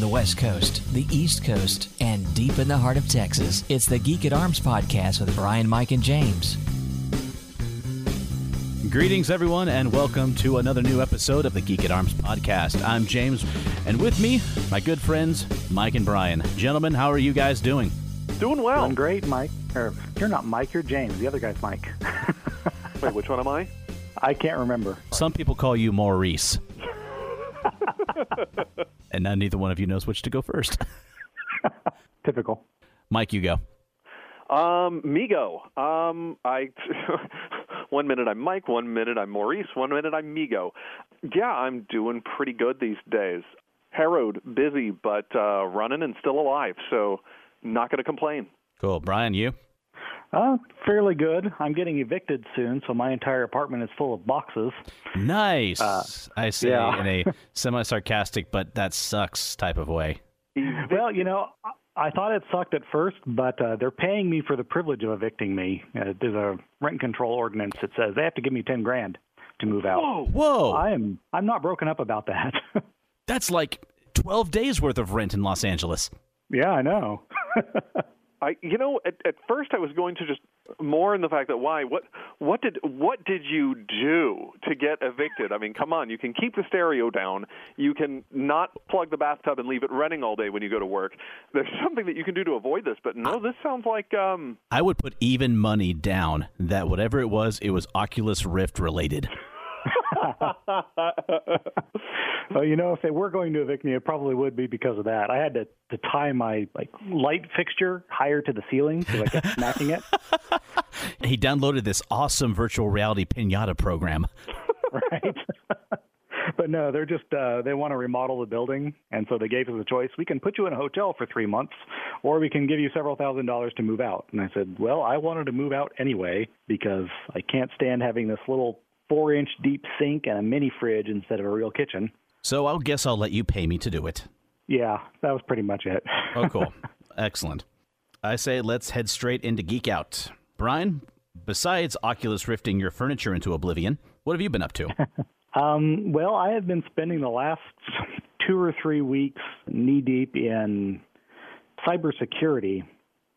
From the West Coast, the East Coast, and deep in the heart of Texas, it's the Geek at Arms podcast with Brian, Mike, and James. Greetings, everyone, and welcome to another new episode of the Geek at Arms podcast. I'm James, and with me, my good friends, Mike and Brian. Gentlemen, how are you guys doing? Doing well. Doing great, Mike. Or, you're not Mike, you're James. The other guy's Mike. Wait, which one am I? I can't remember. Some people call you Maurice. and now neither one of you knows which to go first. Typical. Mike, you go. Um, Migo. Um, I one minute I'm Mike, one minute I'm Maurice, one minute I'm Migo. Yeah, I'm doing pretty good these days. Harrowed, busy, but uh, running and still alive. So not going to complain. Cool. Brian, you? Uh, fairly good. I'm getting evicted soon, so my entire apartment is full of boxes. Nice. Uh, I say yeah. in a semi sarcastic, but that sucks type of way. Well, you know, I- I thought it sucked at first, but uh, they're paying me for the privilege of evicting me. Uh, there's a rent control ordinance that says they have to give me ten grand to move out. Whoa. Whoa. I am I'm not broken up about that. That's like 12 days worth of rent in Los Angeles. yeah, I know. I, you know, at, at first I was going to just more in the fact that why, what, what did, what did you do to get evicted? I mean, come on, you can keep the stereo down, you can not plug the bathtub and leave it running all day when you go to work. There's something that you can do to avoid this, but no, this sounds like, um, I would put even money down that whatever it was, it was Oculus Rift related. Well, you know, if they were going to evict me, it probably would be because of that. I had to, to tie my like light fixture higher to the ceiling because I kept smacking it. He downloaded this awesome virtual reality pinata program. Right. but no, they're just uh, they want to remodel the building, and so they gave us a choice. We can put you in a hotel for three months, or we can give you several thousand dollars to move out. And I said, well, I wanted to move out anyway because I can't stand having this little four-inch deep sink and a mini fridge instead of a real kitchen. So I'll guess I'll let you pay me to do it. Yeah, that was pretty much it. Oh, cool. Excellent. I say let's head straight into Geek Out. Brian, besides Oculus rifting your furniture into oblivion, what have you been up to? Um, well, I have been spending the last two or three weeks knee deep in cybersecurity.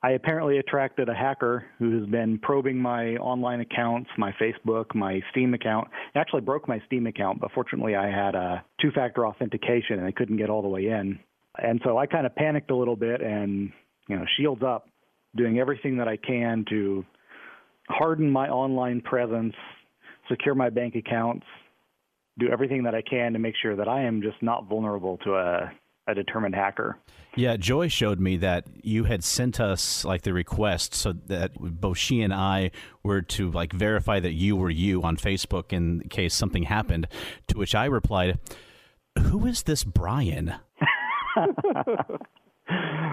I apparently attracted a hacker who has been probing my online accounts, my Facebook, my Steam account. It actually broke my Steam account, but fortunately I had a two factor authentication and I couldn't get all the way in. And so I kind of panicked a little bit and, you know, shields up, doing everything that I can to harden my online presence, secure my bank accounts, do everything that I can to make sure that I am just not vulnerable to a, a determined hacker. yeah, Joy showed me that you had sent us like the request so that both she and I were to like verify that you were you on Facebook in case something happened. To which I replied, "Who is this Brian?"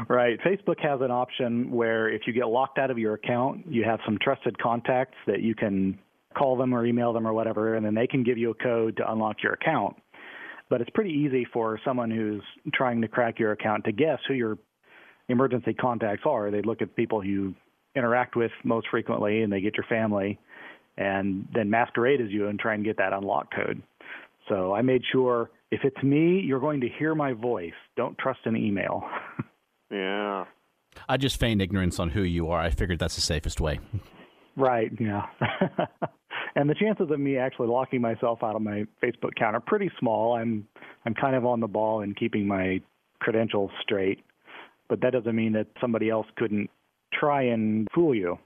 Right. Facebook has an option where if you get locked out of your account, you have some trusted contacts that you can call them or email them or whatever, and then they can give you a code to unlock your account. But it's pretty easy for someone who's trying to crack your account to guess who your emergency contacts are. They look at people you interact with most frequently and they get your family and then masquerade as you and try and get that unlock code. So I made sure if it's me, you're going to hear my voice. Don't trust an email. yeah. I just feigned ignorance on who you are. I figured that's the safest way. Right, yeah. and the chances of me actually locking myself out of my Facebook account are pretty small. I'm I'm kind of on the ball in keeping my credentials straight. But that doesn't mean that somebody else couldn't try and fool you.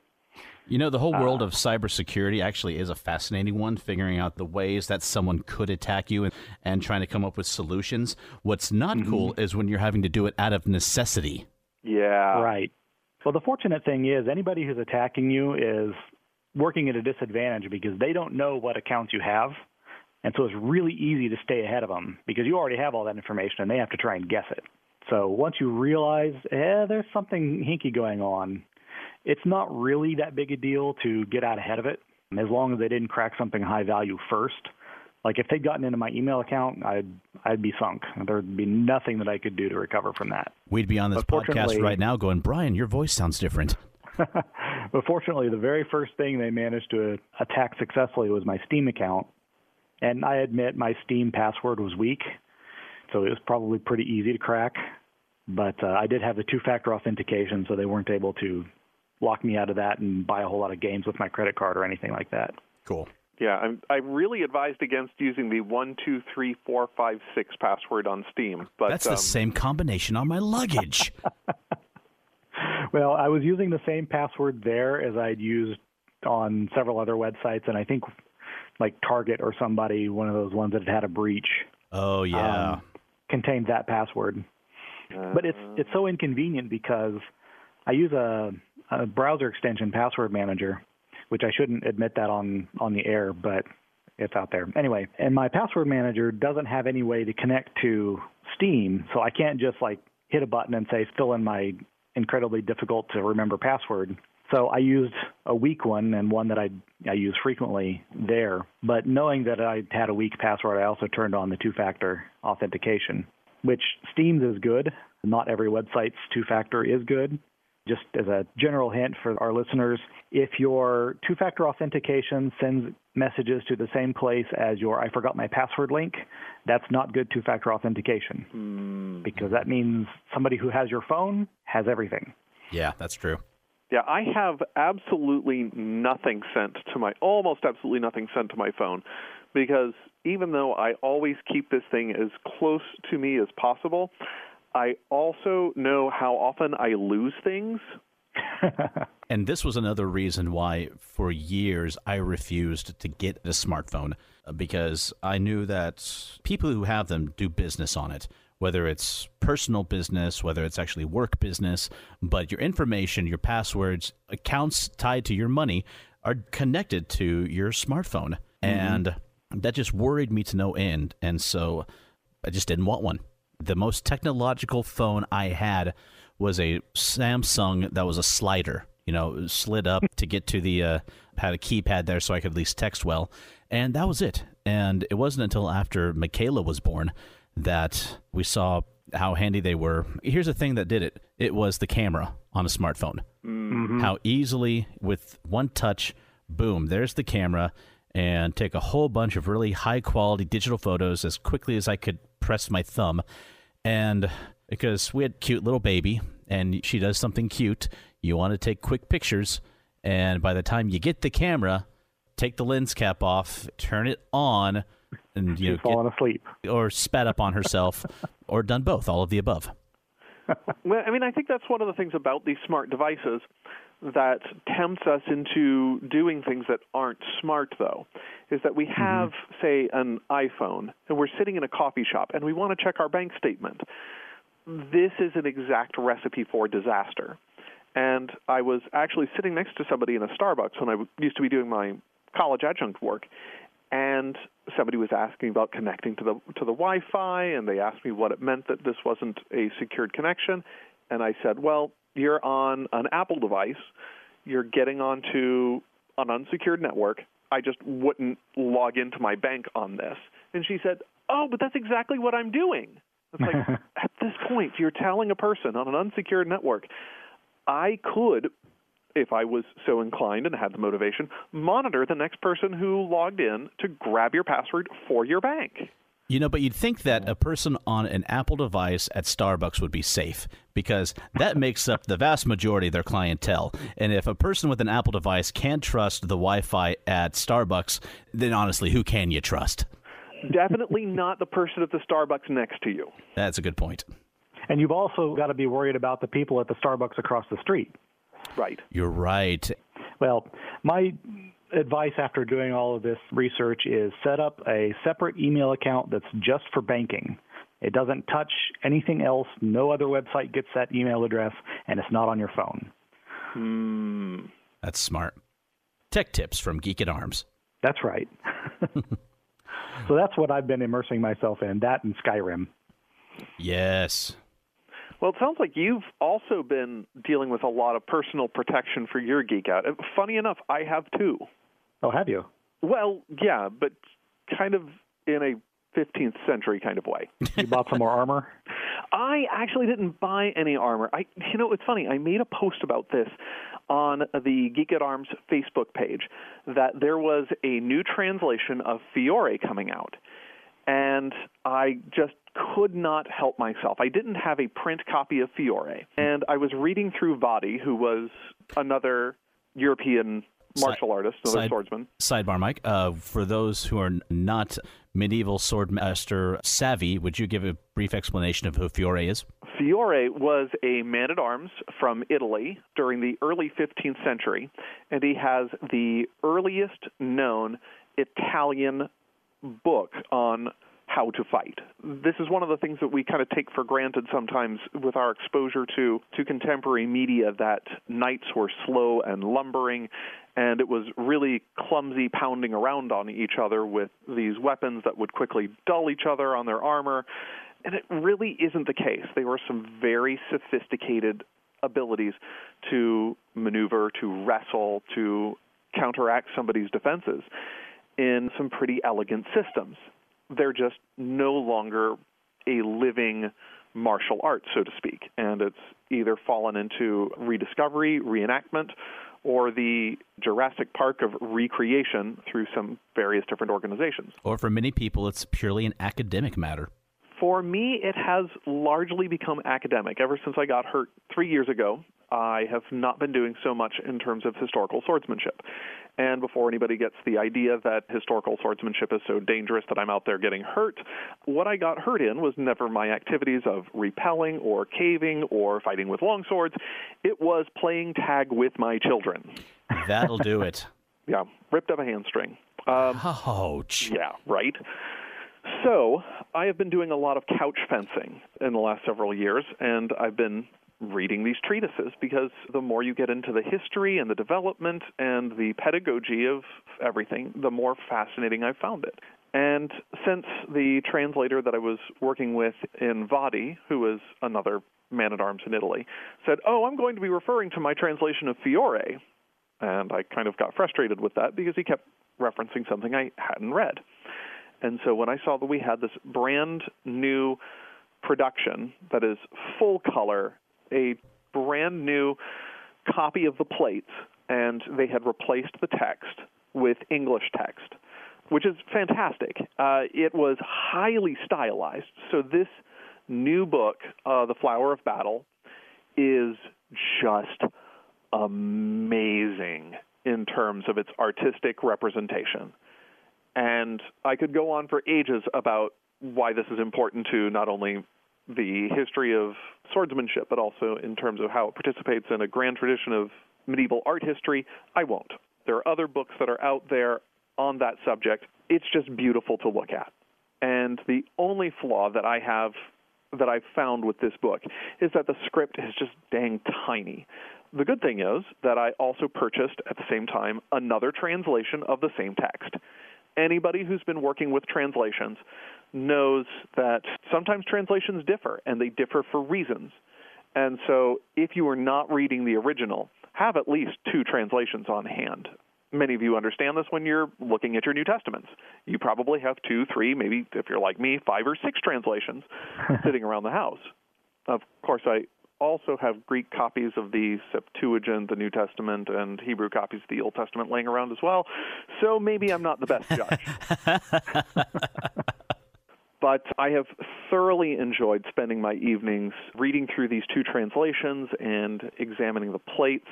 You know, the whole world uh, of cybersecurity actually is a fascinating one, figuring out the ways that someone could attack you and, and trying to come up with solutions. What's not mm-hmm. cool is when you're having to do it out of necessity. Yeah. Right. Well, the fortunate thing is anybody who's attacking you is working at a disadvantage because they don't know what accounts you have. And so it's really easy to stay ahead of them because you already have all that information and they have to try and guess it. So once you realize, eh, there's something hinky going on, it's not really that big a deal to get out ahead of it as long as they didn't crack something high value first. Like if they'd gotten into my email account, I'd I'd be sunk. There'd be nothing that I could do to recover from that. We'd be on this podcast right now going, Brian, your voice sounds different. but fortunately, the very first thing they managed to attack successfully was my Steam account. And I admit my Steam password was weak. so it was probably pretty easy to crack. But uh, I did have the two-factor authentication, so they weren't able to lock me out of that and buy a whole lot of games with my credit card or anything like that. Cool. Yeah, I'm I'm really advised against using the one two three four five six password on Steam. But that's the um, same combination on my luggage. well, I was using the same password there as I'd used on several other websites, and I think like Target or somebody, one of those ones that had had a breach. Oh yeah. Um, contained that password. But it's it's so inconvenient because I use a, a browser extension password manager, which I shouldn't admit that on on the air, but it's out there anyway. And my password manager doesn't have any way to connect to Steam, so I can't just like hit a button and say fill in my incredibly difficult to remember password. So I used a weak one and one that I I use frequently there. But knowing that I had a weak password, I also turned on the two-factor authentication, which Steam's is good. Not every website's two-factor is good. Just as a general hint for our listeners, if your two-factor authentication sends messages to the same place as your I forgot my password link, that's not good two-factor authentication Hmm. because that means somebody who has your phone has everything. Yeah, that's true. Yeah, I have absolutely nothing sent to my almost absolutely nothing sent to my phone because even though I always keep this thing as close to me as possible, I also know how often I lose things. And this was another reason why, for years, I refused to get a smartphone because I knew that people who have them do business on it, whether it's personal business, whether it's actually work business, but your information, your passwords, accounts tied to your money are connected to your smartphone. Mm-hmm. And that just worried me to no end. And so I just didn't want one. The most technological phone I had was a Samsung that was a slider, you know, slid up to get to the uh, had a keypad there so I could at least text well, and that was it. And it wasn't until after Michaela was born that we saw how handy they were. Here's the thing that did it: it was the camera on a smartphone. How easily with one touch, boom, there's the camera, and take a whole bunch of really high quality digital photos as quickly as I could press my thumb. And because we had cute little baby and she does something cute, you want to take quick pictures. And by the time you get the camera, take the lens cap off, turn it on, and you know, She's fallen asleep. or spat up on herself, or done both, all of the above. Well, I mean, I think that's one of the things about these smart devices that tempts us into doing things that aren't smart, though, is that we mm-hmm. have, say, an iPhone and we're sitting in a coffee shop and we want to check our bank statement. This is an exact recipe for disaster. And I was actually sitting next to somebody in a Starbucks when I used to be doing my college adjunct work, and somebody was asking about connecting to the to the Wi-Fi, and they asked me what it meant that this wasn't a secured connection, and I said, "Well, you're on an Apple device, you're getting onto an unsecured network. I just wouldn't log into my bank on this." And she said, "Oh, but that's exactly what I'm doing." It's like at this point, you're telling a person on an unsecured network, I could if I was so inclined and had the motivation, monitor the next person who logged in to grab your password for your bank. You know, but you'd think that a person on an Apple device at Starbucks would be safe because that makes up the vast majority of their clientele. And if a person with an Apple device can't trust the Wi Fi at Starbucks, then honestly, who can you trust? Definitely not the person at the Starbucks next to you. That's a good point. And you've also got to be worried about the people at the Starbucks across the street. Right. You're right. Well, my advice after doing all of this research is set up a separate email account that's just for banking. It doesn't touch anything else. No other website gets that email address, and it's not on your phone. Hmm. That's smart. Tech tips from Geek at Arms. That's right. so that's what I've been immersing myself in, that and Skyrim. Yes. Well, it sounds like you've also been dealing with a lot of personal protection for your geek out. Uh, Funny enough, I have too. Oh, have you? Well, yeah, but kind of in a 15th century kind of way. You bought some more armor? I actually didn't buy any armor. I, you know, it's funny. I made a post about this on the Geek at Arms Facebook page that there was a new translation of Fiore coming out, and I just could not help myself. I didn't have a print copy of Fiore, and I was reading through Vadi, who was another European martial artist, another side, swordsman. Sidebar, Mike. Uh, for those who are not medieval swordmaster savvy, would you give a brief explanation of who Fiore is? Fiore was a man at arms from Italy during the early 15th century, and he has the earliest known Italian book on how to fight. This is one of the things that we kind of take for granted sometimes with our exposure to, to contemporary media that knights were slow and lumbering and it was really clumsy pounding around on each other with these weapons that would quickly dull each other on their armor. And it really isn't the case. There were some very sophisticated abilities to maneuver, to wrestle, to counteract somebody's defenses in some pretty elegant systems. They're just no longer a living martial art, so to speak, and it's either fallen into rediscovery, reenactment, or the Jurassic Park of recreation through some various different organizations. Or for many people, it's purely an academic matter. For me, it has largely become academic. Ever since I got hurt three years ago, I have not been doing so much in terms of historical swordsmanship. And before anybody gets the idea that historical swordsmanship is so dangerous that I'm out there getting hurt, what I got hurt in was never my activities of repelling or caving or fighting with long swords. It was playing tag with my children. That'll do it. yeah, ripped up a hamstring. Um, Ouch. Yeah, right. So, I have been doing a lot of couch fencing in the last several years, and I've been reading these treatises because the more you get into the history and the development and the pedagogy of everything, the more fascinating I found it. And since the translator that I was working with in Vadi, who was another man at arms in Italy, said, Oh, I'm going to be referring to my translation of Fiore. And I kind of got frustrated with that because he kept referencing something I hadn't read. And so when I saw that we had this brand new production that is full color a brand new copy of the plates, and they had replaced the text with English text, which is fantastic. Uh, it was highly stylized. So this new book, uh, The Flower of Battle, is just amazing in terms of its artistic representation. And I could go on for ages about why this is important to not only the history of swordsmanship, but also in terms of how it participates in a grand tradition of medieval art history, I won't. There are other books that are out there on that subject. It's just beautiful to look at. And the only flaw that I have that I've found with this book is that the script is just dang tiny. The good thing is that I also purchased at the same time another translation of the same text. Anybody who's been working with translations knows that sometimes translations differ, and they differ for reasons. And so, if you are not reading the original, have at least two translations on hand. Many of you understand this when you're looking at your New Testaments. You probably have two, three, maybe if you're like me, five or six translations sitting around the house. Of course, I also have Greek copies of the Septuagint, the New Testament, and Hebrew copies of the Old Testament laying around as well. So maybe I'm not the best judge. but I have thoroughly enjoyed spending my evenings reading through these two translations and examining the plates,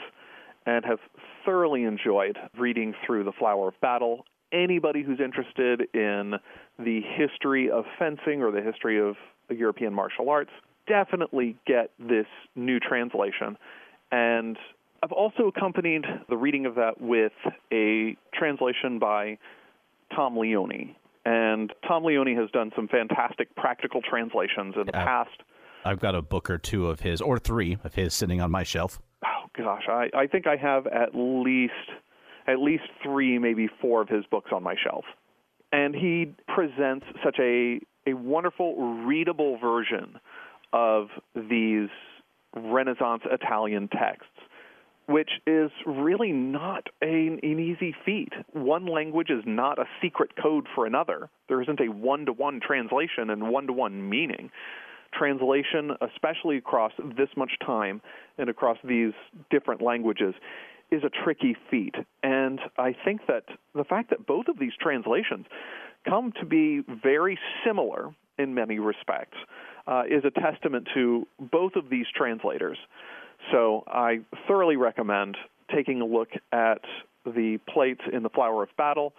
and have thoroughly enjoyed reading through The Flower of Battle. Anybody who's interested in the history of fencing or the history of European martial arts, definitely get this new translation. And I've also accompanied the reading of that with a translation by Tom Leoni, and Tom Leoni has done some fantastic practical translations in the past. I've got a book or two of his, or three of his, sitting on my shelf. Oh gosh, I, I think I have at least at least three, maybe four of his books on my shelf. And he presents such a a wonderful readable version of these Renaissance Italian texts, which is really not a, an easy feat. One language is not a secret code for another. There isn't a one to one translation and one to one meaning. Translation, especially across this much time and across these different languages, is a tricky feat. And I think that the fact that both of these translations come to be very similar in many respects, uh, is a testament to both of these translators. So I thoroughly recommend taking a look at the plates in the Flower of Battle.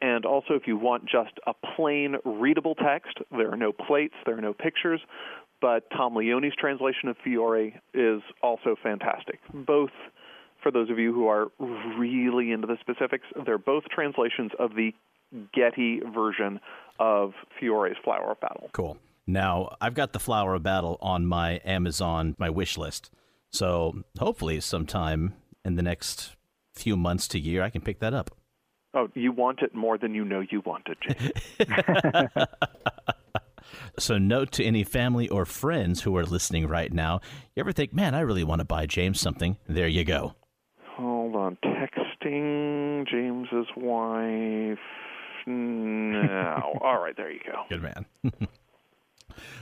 And also, if you want just a plain readable text, there are no plates, there are no pictures, but Tom Leoni's translation of Fiore is also fantastic. Both, for those of you who are really into the specifics, they're both translations of the Getty version of Fiore's Flower of Battle. Cool. Now, I've got the Flower of Battle on my Amazon, my wish list. So hopefully, sometime in the next few months to year, I can pick that up. Oh, you want it more than you know you want it, James. so, note to any family or friends who are listening right now you ever think, man, I really want to buy James something? There you go. Hold on. Texting James's wife. No. All right, there you go. Good man.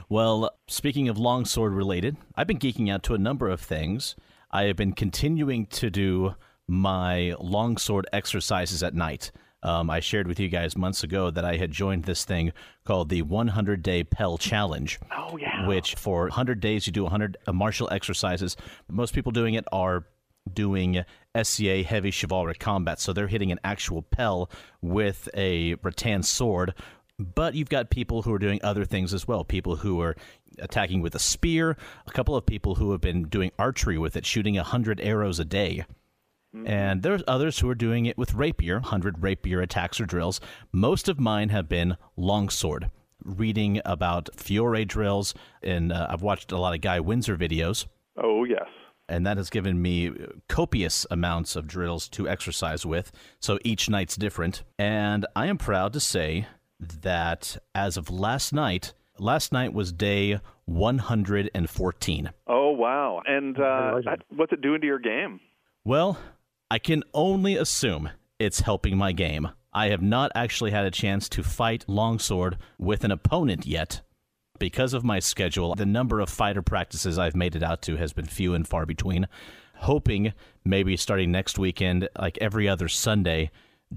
well, speaking of longsword related, I've been geeking out to a number of things. I have been continuing to do my longsword exercises at night. Um, I shared with you guys months ago that I had joined this thing called the 100 Day Pell Challenge. Oh, yeah. Which for 100 days you do 100 uh, martial exercises. Most people doing it are doing SCA heavy chivalric combat. So they're hitting an actual Pell with a rattan sword. But you've got people who are doing other things as well. People who are attacking with a spear. A couple of people who have been doing archery with it, shooting 100 arrows a day. Mm-hmm. And there's others who are doing it with rapier, 100 rapier attacks or drills. Most of mine have been longsword, reading about Fiore drills, and uh, I've watched a lot of Guy Windsor videos. Oh, yes. And that has given me copious amounts of drills to exercise with. So each night's different. And I am proud to say that as of last night, last night was day 114. Oh, wow. And uh, what's it doing to your game? Well, I can only assume it's helping my game. I have not actually had a chance to fight longsword with an opponent yet. Because of my schedule, the number of fighter practices I've made it out to has been few and far between. Hoping maybe starting next weekend, like every other Sunday,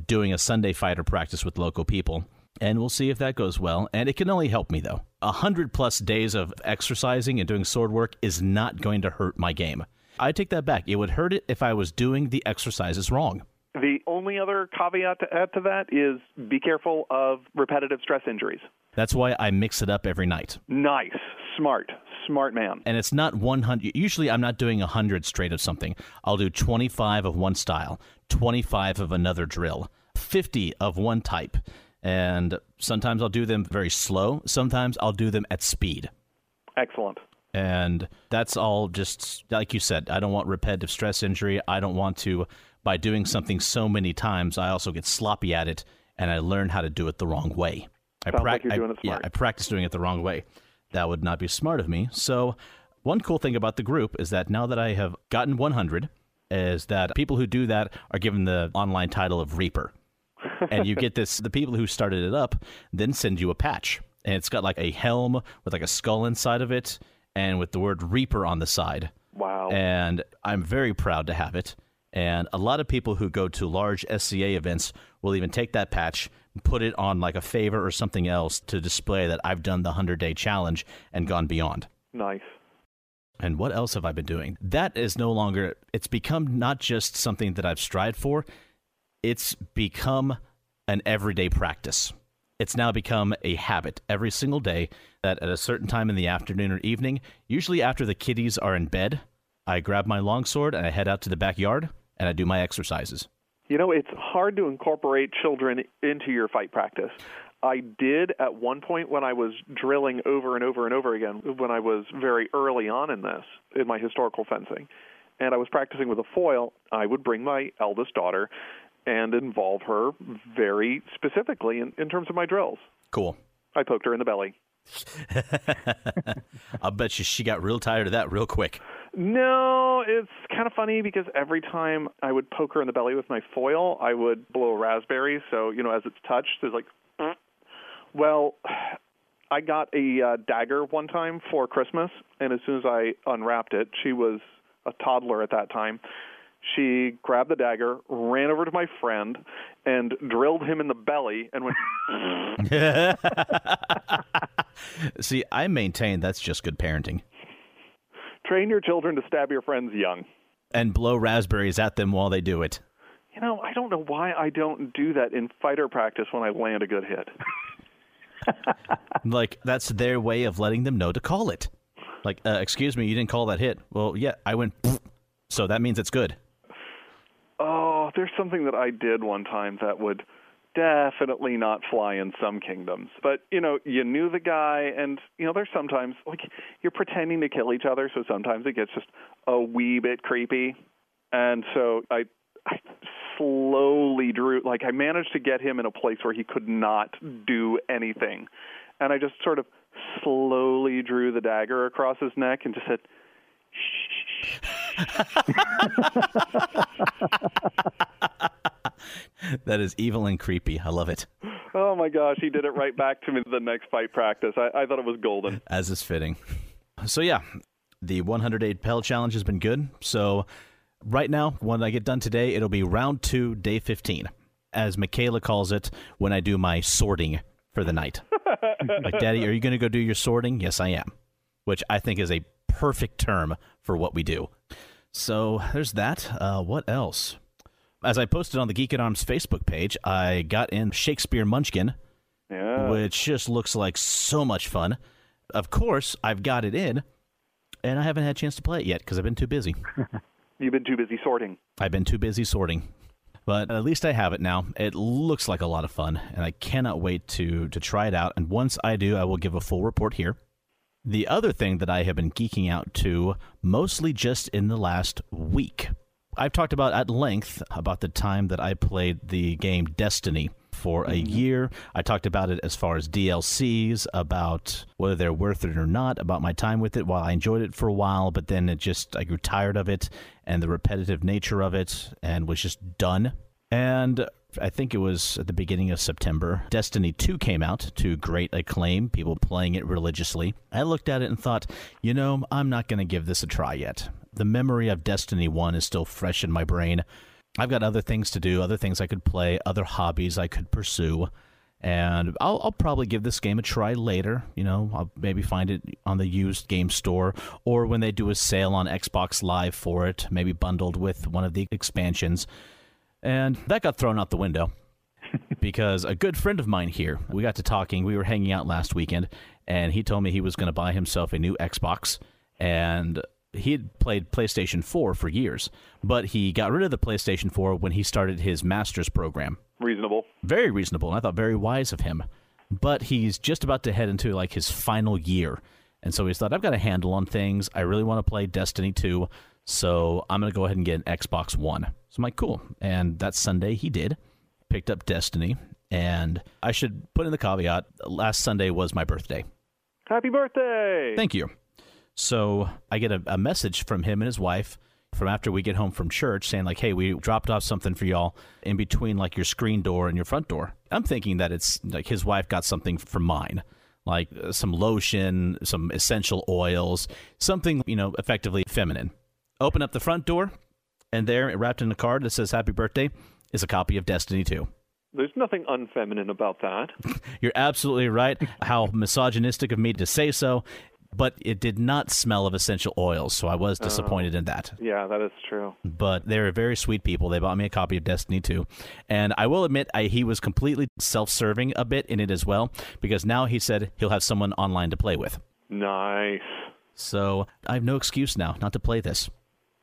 doing a Sunday fighter practice with local people. And we'll see if that goes well. And it can only help me, though. A hundred plus days of exercising and doing sword work is not going to hurt my game. I take that back. It would hurt it if I was doing the exercises wrong. The only other caveat to add to that is be careful of repetitive stress injuries. That's why I mix it up every night. Nice. Smart. Smart man. And it's not 100. Usually I'm not doing 100 straight of something. I'll do 25 of one style, 25 of another drill, 50 of one type. And sometimes I'll do them very slow. Sometimes I'll do them at speed. Excellent. And that's all just like you said. I don't want repetitive stress injury. I don't want to, by doing something so many times, I also get sloppy at it and I learn how to do it the wrong way. I, pra- like I, yeah, I practice doing it the wrong way. That would not be smart of me. So, one cool thing about the group is that now that I have gotten 100, is that people who do that are given the online title of Reaper. and you get this the people who started it up then send you a patch. And it's got like a helm with like a skull inside of it and with the word Reaper on the side. Wow. And I'm very proud to have it. And a lot of people who go to large SCA events will even take that patch, and put it on like a favor or something else to display that I've done the 100 day challenge and gone beyond. Nice. And what else have I been doing? That is no longer, it's become not just something that I've strived for, it's become an everyday practice. It's now become a habit every single day that at a certain time in the afternoon or evening, usually after the kiddies are in bed, I grab my longsword and I head out to the backyard and I do my exercises. You know, it's hard to incorporate children into your fight practice. I did at one point when I was drilling over and over and over again, when I was very early on in this, in my historical fencing, and I was practicing with a foil, I would bring my eldest daughter and involve her very specifically in, in terms of my drills. Cool. I poked her in the belly. I'll bet you she got real tired of that real quick. No, it's kind of funny because every time I would poke her in the belly with my foil, I would blow a raspberry. So, you know, as it's touched, there's like, well, I got a uh, dagger one time for Christmas, and as soon as I unwrapped it, she was a toddler at that time. She grabbed the dagger, ran over to my friend, and drilled him in the belly, and went. See, I maintain that's just good parenting. Train your children to stab your friends young. And blow raspberries at them while they do it. You know, I don't know why I don't do that in fighter practice when I land a good hit. like that's their way of letting them know to call it. Like, uh, excuse me, you didn't call that hit. Well, yeah, I went, so that means it's good. Oh, there's something that I did one time that would definitely not fly in some kingdoms. But, you know, you knew the guy, and, you know, there's sometimes, like, you're pretending to kill each other, so sometimes it gets just a wee bit creepy. And so I, I slowly drew, like, I managed to get him in a place where he could not do anything. And I just sort of slowly drew the dagger across his neck and just said, that is evil and creepy. I love it. Oh my gosh, he did it right back to me the next fight practice. I, I thought it was golden. As is fitting. So yeah, the 108 Pell challenge has been good. So right now, when I get done today, it'll be round two, day 15. As Michaela calls it, when I do my sorting for the night. like, Daddy, are you going to go do your sorting? Yes, I am. Which I think is a perfect term for what we do. So there's that. Uh, what else? As I posted on the Geek at Arms Facebook page, I got in Shakespeare Munchkin, yeah. which just looks like so much fun. Of course, I've got it in, and I haven't had a chance to play it yet because I've been too busy. You've been too busy sorting. I've been too busy sorting. But at least I have it now. It looks like a lot of fun, and I cannot wait to to try it out. And once I do, I will give a full report here. The other thing that I have been geeking out to, mostly just in the last week, I've talked about at length about the time that I played the game Destiny for a mm-hmm. year. I talked about it as far as DLCs, about whether they're worth it or not, about my time with it. While I enjoyed it for a while, but then it just I grew tired of it and the repetitive nature of it, and was just done. And I think it was at the beginning of September, Destiny 2 came out to great acclaim, people playing it religiously. I looked at it and thought, you know, I'm not going to give this a try yet. The memory of Destiny 1 is still fresh in my brain. I've got other things to do, other things I could play, other hobbies I could pursue. And I'll, I'll probably give this game a try later. You know, I'll maybe find it on the used game store or when they do a sale on Xbox Live for it, maybe bundled with one of the expansions. And that got thrown out the window because a good friend of mine here, we got to talking. We were hanging out last weekend, and he told me he was going to buy himself a new Xbox. And he had played PlayStation 4 for years, but he got rid of the PlayStation 4 when he started his master's program. Reasonable. Very reasonable, and I thought very wise of him. But he's just about to head into like his final year. And so he's thought, I've got a handle on things. I really want to play Destiny 2. So I'm going to go ahead and get an Xbox One. So I'm like, cool. And that Sunday he did. Picked up Destiny. And I should put in the caveat last Sunday was my birthday. Happy birthday! Thank you. So I get a, a message from him and his wife from after we get home from church saying like hey we dropped off something for y'all in between like your screen door and your front door i'm thinking that it's like his wife got something for mine like uh, some lotion some essential oils something you know effectively feminine open up the front door and there wrapped in a card that says happy birthday is a copy of destiny 2 there's nothing unfeminine about that. You're absolutely right. How misogynistic of me to say so but it did not smell of essential oils, so I was oh. disappointed in that. Yeah, that is true. But they were very sweet people. They bought me a copy of Destiny 2. And I will admit, I, he was completely self serving a bit in it as well, because now he said he'll have someone online to play with. Nice. So I have no excuse now not to play this.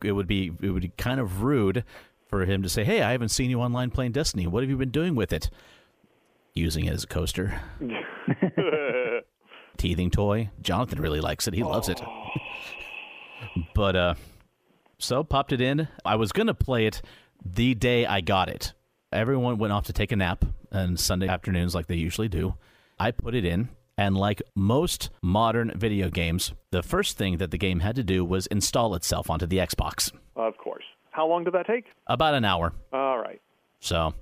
It would be it would be kind of rude for him to say, "Hey, I haven't seen you online playing Destiny. What have you been doing with it?" Using it as a coaster. teething toy. Jonathan really likes it. He loves it. but uh so popped it in. I was going to play it the day I got it. Everyone went off to take a nap on Sunday afternoons like they usually do. I put it in and like most modern video games, the first thing that the game had to do was install itself onto the Xbox. Of course. How long did that take? About an hour. All right. So,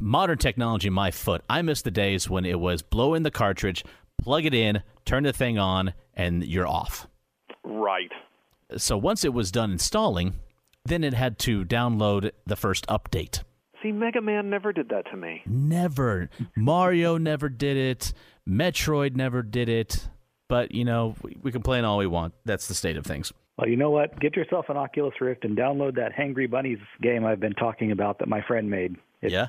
modern technology, my foot. I miss the days when it was blow in the cartridge, plug it in, turn the thing on, and you're off. Right. So once it was done installing, then it had to download the first update. See, Mega Man never did that to me. Never. Mario never did it. Metroid never did it. But, you know, we, we complain all we want. That's the state of things. Well, you know what? Get yourself an Oculus Rift and download that Hangry Bunnies game I've been talking about that my friend made. It yeah?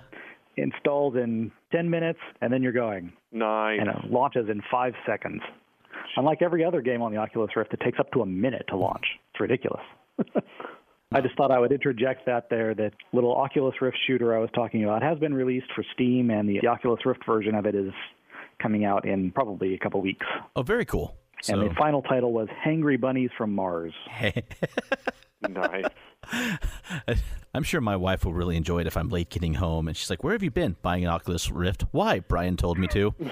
Installs in 10 minutes, and then you're going. Nice. And it launches in five seconds. Unlike every other game on the Oculus Rift, it takes up to a minute to launch. It's ridiculous. I just thought I would interject that there. That little Oculus Rift shooter I was talking about has been released for Steam, and the Oculus Rift version of it is coming out in probably a couple weeks. Oh, very cool. So, And the final title was Hangry Bunnies from Mars. nice. I'm sure my wife will really enjoy it if I'm late getting home. And she's like, Where have you been? Buying an Oculus Rift. Why? Brian told me to.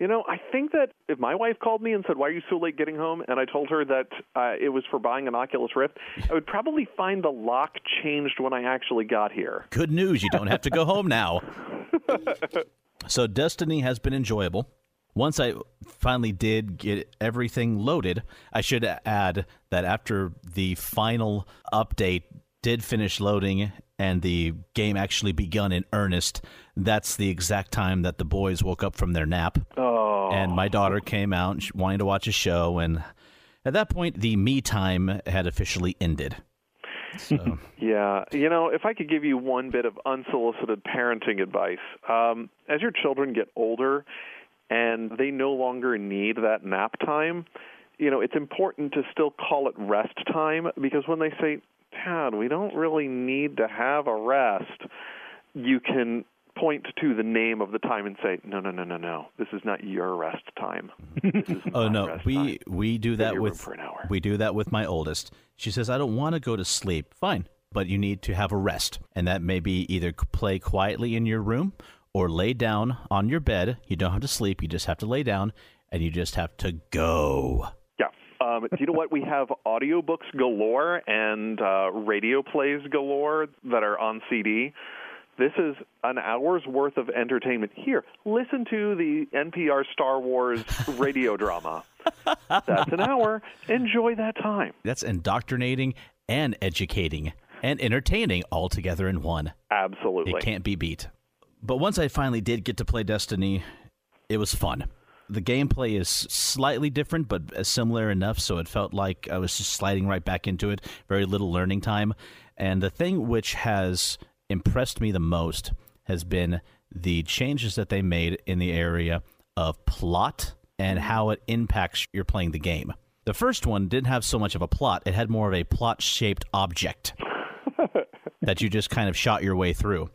You know, I think that if my wife called me and said, "Why are you so late getting home?" and I told her that uh, it was for buying an Oculus Rift, I would probably find the lock changed when I actually got here. Good news. You don't have to go home now. so, Destiny has been enjoyable. Once I finally did get everything loaded, I should add that after the final update did finish loading and the game actually begun in earnest, that's the exact time that the boys woke up from their nap. Oh. And my daughter came out and she wanted to watch a show. And at that point, the me time had officially ended. So, Yeah, you know, if I could give you one bit of unsolicited parenting advice, um, as your children get older and they no longer need that nap time, you know, it's important to still call it rest time because when they say, Dad, we don't really need to have a rest, you can point to the name of the time and say, No, no, no, no, no. This is not your rest time. Oh no, we we do that with for an hour. we do that with my oldest. She says, "I don't want to go to sleep." Fine, but you need to have a rest, and that may be either play quietly in your room or lay down on your bed. You don't have to sleep; you just have to lay down, and you just have to go. Yeah. Um, do you know what? We have audiobooks galore and uh, radio plays galore that are on CD. This is an hour's worth of entertainment. Here, listen to the NPR Star Wars radio drama. That's an hour. Enjoy that time. That's indoctrinating and educating and entertaining all together in one. Absolutely. It can't be beat. But once I finally did get to play Destiny, it was fun. The gameplay is slightly different, but similar enough, so it felt like I was just sliding right back into it. Very little learning time. And the thing which has impressed me the most has been the changes that they made in the area of plot and how it impacts your playing the game. The first one didn't have so much of a plot, it had more of a plot shaped object that you just kind of shot your way through.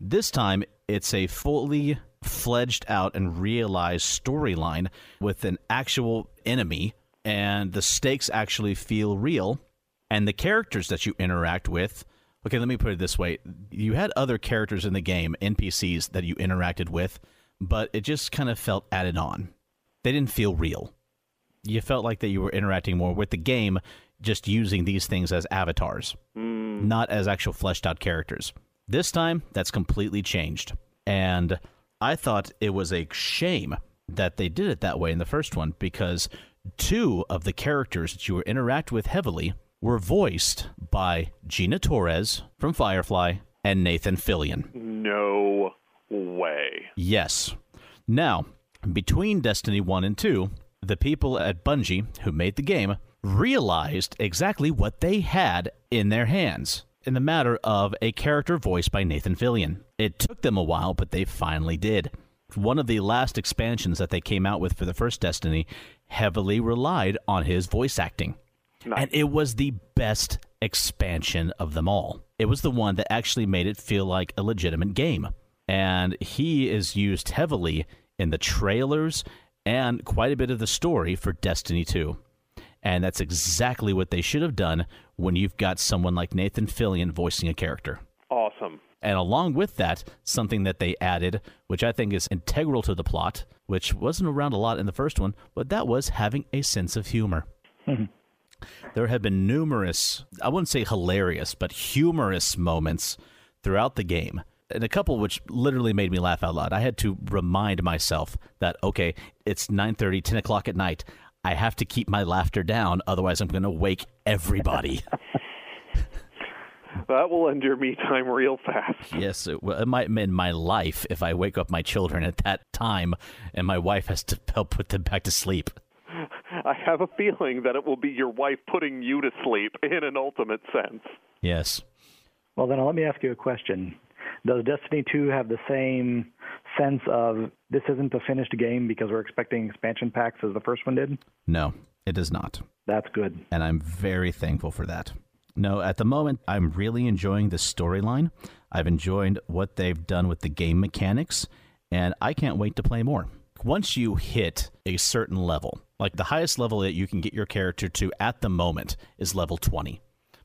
This time, it's a fully fledged out and realized storyline with an actual enemy, and the stakes actually feel real, and the characters that you interact with. Okay, let me put it this way. You had other characters in the game, NPCs, that you interacted with, but it just kind of felt added on. They didn't feel real. You felt like that you were interacting more with the game, just using these things as avatars hmm. not as actual fleshed out characters. This time, that's completely changed. And I thought it was a shame that they did it that way in the first one because two of the characters that you were interact with heavily were voiced by Gina Torres from Firefly and Nathan Fillion. No way. Yes. Now, between Destiny 1 and 2, the people at Bungie who made the game realized exactly what they had in their hands in the matter of a character voiced by Nathan Fillion. It took them a while, but they finally did. One of the last expansions that they came out with for the first Destiny heavily relied on his voice acting. Nice. And it was the best expansion of them all. It was the one that actually made it feel like a legitimate game. And he is used heavily in the trailers and quite a bit of the story for Destiny 2. And that's exactly what they should have done when you've got someone like Nathan Fillion voicing a character. Awesome. And along with that, something that they added, which I think is integral to the plot, which wasn't around a lot in the first one, but that was having a sense of humor. there have been numerous, I wouldn't say hilarious, but humorous moments throughout the game. And a couple which literally made me laugh out loud. I had to remind myself that, okay, it's 9.30, 10 o'clock at night. I have to keep my laughter down, otherwise, I'm going to wake everybody. that will end your me time real fast. yes, it, it might end my life if I wake up my children at that time and my wife has to help put them back to sleep. I have a feeling that it will be your wife putting you to sleep in an ultimate sense. Yes. Well, then let me ask you a question. Does Destiny 2 have the same sense of this isn't a finished game because we're expecting expansion packs as the first one did? No, it does not. That's good. And I'm very thankful for that. No, at the moment, I'm really enjoying the storyline. I've enjoyed what they've done with the game mechanics, and I can't wait to play more. Once you hit a certain level, like the highest level that you can get your character to at the moment is level 20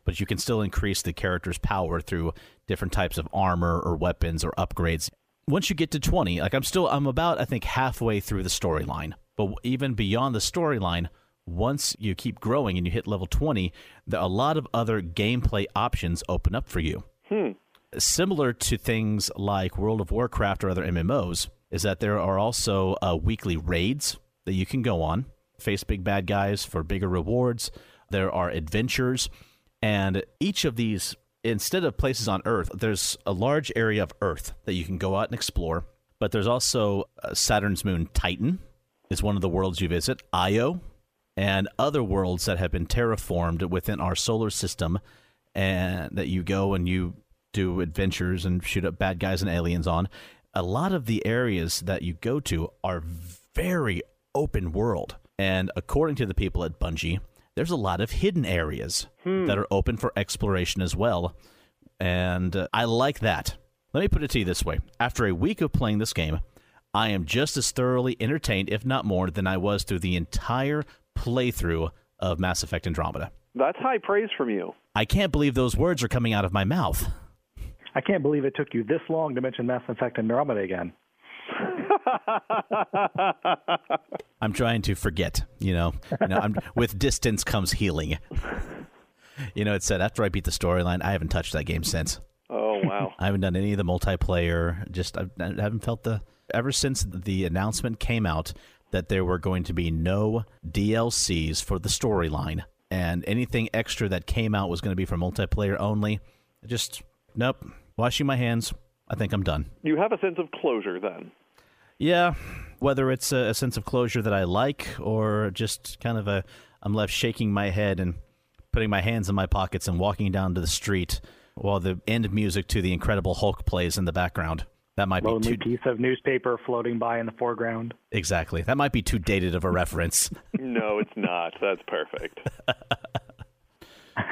but you can still increase the character's power through different types of armor or weapons or upgrades. Once you get to 20, like I'm still I'm about I think halfway through the storyline. But even beyond the storyline, once you keep growing and you hit level 20, there a lot of other gameplay options open up for you. Hmm. Similar to things like World of Warcraft or other MMOs, is that there are also uh, weekly raids that you can go on, face big bad guys for bigger rewards. There are adventures and each of these, instead of places on Earth, there's a large area of Earth that you can go out and explore. But there's also uh, Saturn's moon Titan is one of the worlds you visit, Io, and other worlds that have been terraformed within our solar system, and that you go and you do adventures and shoot up bad guys and aliens on. A lot of the areas that you go to are very open world. And according to the people at Bungie, there's a lot of hidden areas hmm. that are open for exploration as well. And uh, I like that. Let me put it to you this way after a week of playing this game, I am just as thoroughly entertained, if not more, than I was through the entire playthrough of Mass Effect Andromeda. That's high praise from you. I can't believe those words are coming out of my mouth. I can't believe it took you this long to mention Mass Effect Andromeda again. I'm trying to forget. You know, you know with distance comes healing. You know, it said after I beat the storyline, I haven't touched that game since. Oh wow! I haven't done any of the multiplayer. Just I, I haven't felt the ever since the announcement came out that there were going to be no DLCs for the storyline, and anything extra that came out was going to be for multiplayer only. Just nope. Washing my hands. I think I'm done. You have a sense of closure then. Yeah, whether it's a, a, sense of closure that I like or just kind of a I'm left shaking my head and putting my hands in my pockets and walking down to the street while the end music to the Incredible Hulk plays in the background. That might Lonely be too piece of newspaper floating by in the foreground. Exactly. That might be too dated of a reference. no, it's not. That's perfect.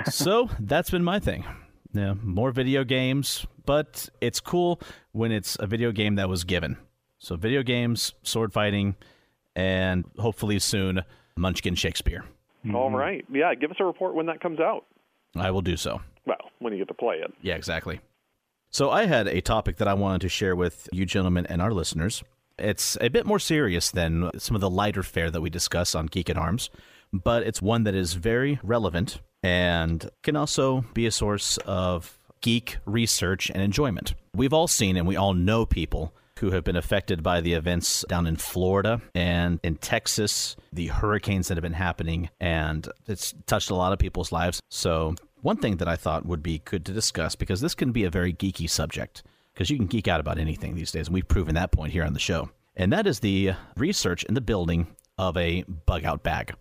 so that's been my thing. Yeah, more video games, but it's cool when it's a video game that was given. So, video games, sword fighting, and hopefully soon, Munchkin Shakespeare. Mm-hmm. All right. Yeah, give us a report when that comes out. I will do so. Well, when you get to play it. Yeah, exactly. So, I had a topic that I wanted to share with you gentlemen and our listeners. It's a bit more serious than some of the lighter fare that we discuss on Geek at Arms, but it's one that is very relevant and can also be a source of geek research and enjoyment. We've all seen and we all know people who have been affected by the events down in Florida and in Texas, the hurricanes that have been happening, and it's touched a lot of people's lives. So, one thing that I thought would be good to discuss, because this can be a very geeky subject, because you can geek out about anything these days, and we've proven that point here on the show, and that is the research and the building of a bug out bag.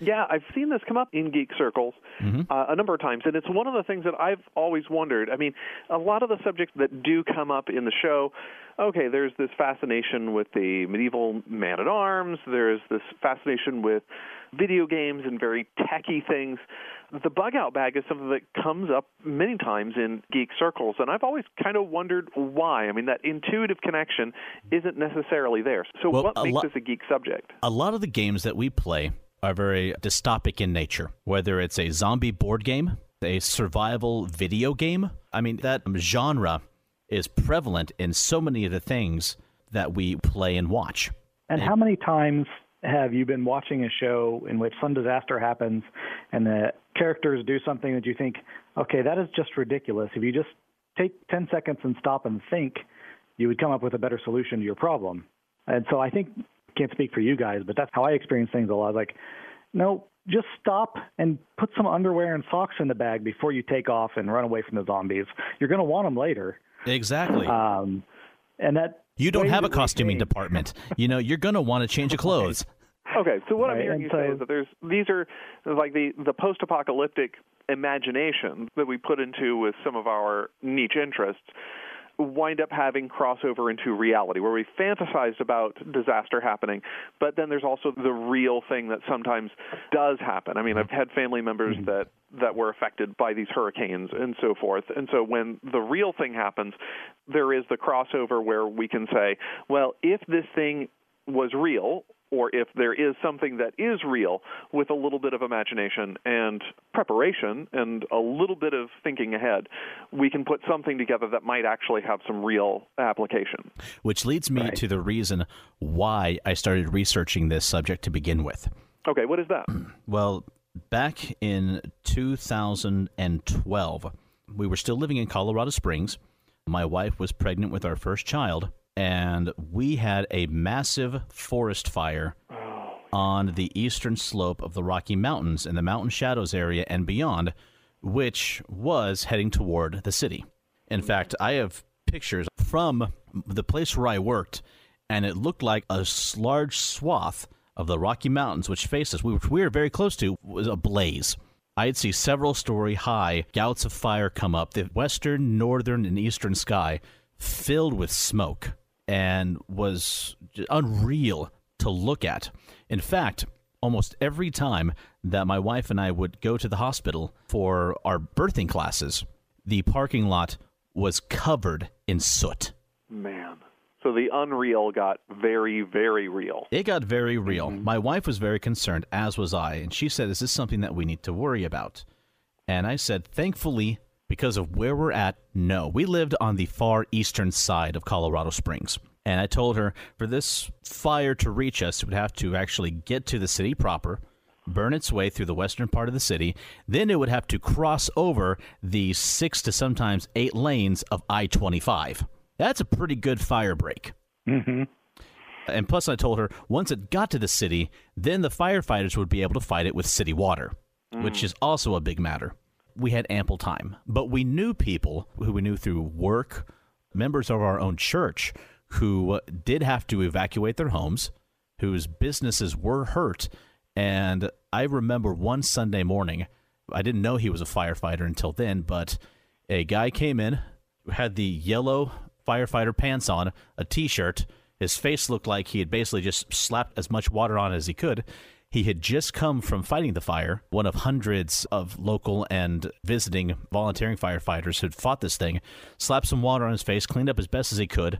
Yeah, I've seen this come up in geek circles mm-hmm. uh, a number of times, and it's one of the things that I've always wondered. I mean, a lot of the subjects that do come up in the show, okay, there's this fascination with the medieval man at arms, there's this fascination with video games and very techy things. The bug out bag is something that comes up many times in geek circles, and I've always kind of wondered why. I mean, that intuitive connection isn't necessarily there. So, well, what makes lo- this a geek subject? A lot of the games that we play are very dystopic in nature, whether it's a zombie board game, a survival video game. I mean, that genre is prevalent in so many of the things that we play and watch. And, how many times have you been watching a show in which some disaster happens and the characters do something that you think, okay, that is just ridiculous. If you just take 10 seconds and stop and think, you would come up with a better solution to your problem. And so I think can't speak for you guys, but that's how I experience things a lot. Like no, just stop and put some underwear and socks in the bag before you take off and run away from the zombies. You're going to want them later. Exactly. Um, and that you don't have a costuming think- department. You know, you're going to want to change your clothes. Okay, so what I'm hearing and you say is that there's these are like the the post-apocalyptic imagination that we put into with some of our niche interests wind up having crossover into reality where we fantasized about disaster happening but then there's also the real thing that sometimes does happen. I mean i've had family members mm-hmm. that that were affected by these hurricanes and so forth. And so when the real thing happens there is the crossover where we can say well if this thing was real or if there is something that is real with a little bit of imagination and preparation and a little bit of thinking ahead, we can put something together that might actually have some real application. Which leads me Right. to the reason why I started researching this subject to begin with. Okay, what is that? Well, back in 2012, we were still living in Colorado Springs. My wife was pregnant with our first child, and we had a massive forest fire on the eastern slope of the Rocky Mountains in the Mountain Shadows area and beyond, which was heading toward the city. In fact, I have pictures from the place where I worked, and it looked like a large swath of the Rocky Mountains, which faced us, which we were very close to, was ablaze. I'd see several story high gouts of fire come up, the western, northern, and eastern sky filled with smoke, and was unreal to look at. In fact, almost every time that my wife and I would go to the hospital for our birthing classes, the parking lot was covered in soot. Man. So the unreal got very, very real. It got very real. Mm-hmm. My wife was very concerned, as was I, and she said, Is this something that we need to worry about? And I said, Thankfully, because of where we're at, no. We lived on the far eastern side of Colorado Springs. And I told her, for this fire to reach us, it would have to actually get to the city proper, burn its way through the western part of the city. Then it would have to cross over the six to sometimes eight lanes of I 25. That's a pretty good fire break. Mm-hmm. And plus, I told her once it got to the city, then the firefighters would be able to fight it with city water, which is also a big matter. We had ample time, but we knew people who we knew through work, members of our own church, who uh, did have to evacuate their homes, whose businesses were hurt. And I remember one Sunday morning, I didn't know he was a firefighter until then, but a guy came in, had the yellow firefighter pants on, a t shirt. His face looked like he had basically just slapped as much water on as he could. He had just come from fighting the fire, one of hundreds of local and visiting volunteering firefighters who'd fought this thing, slapped some water on his face, cleaned up as best as he could,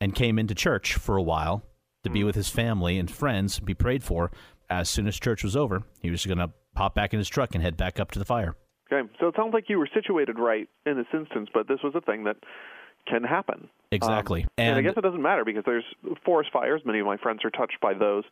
and came into church for a while to be with his family and friends, be prayed for. As soon as church was over, he was going to pop back in his truck and head back up to the fire. Okay, so it sounds like you were situated right in this instance, but this was a thing that can happen. Exactly. Um, and, I guess it doesn't matter because there's forest fires. Many of my friends are touched by those.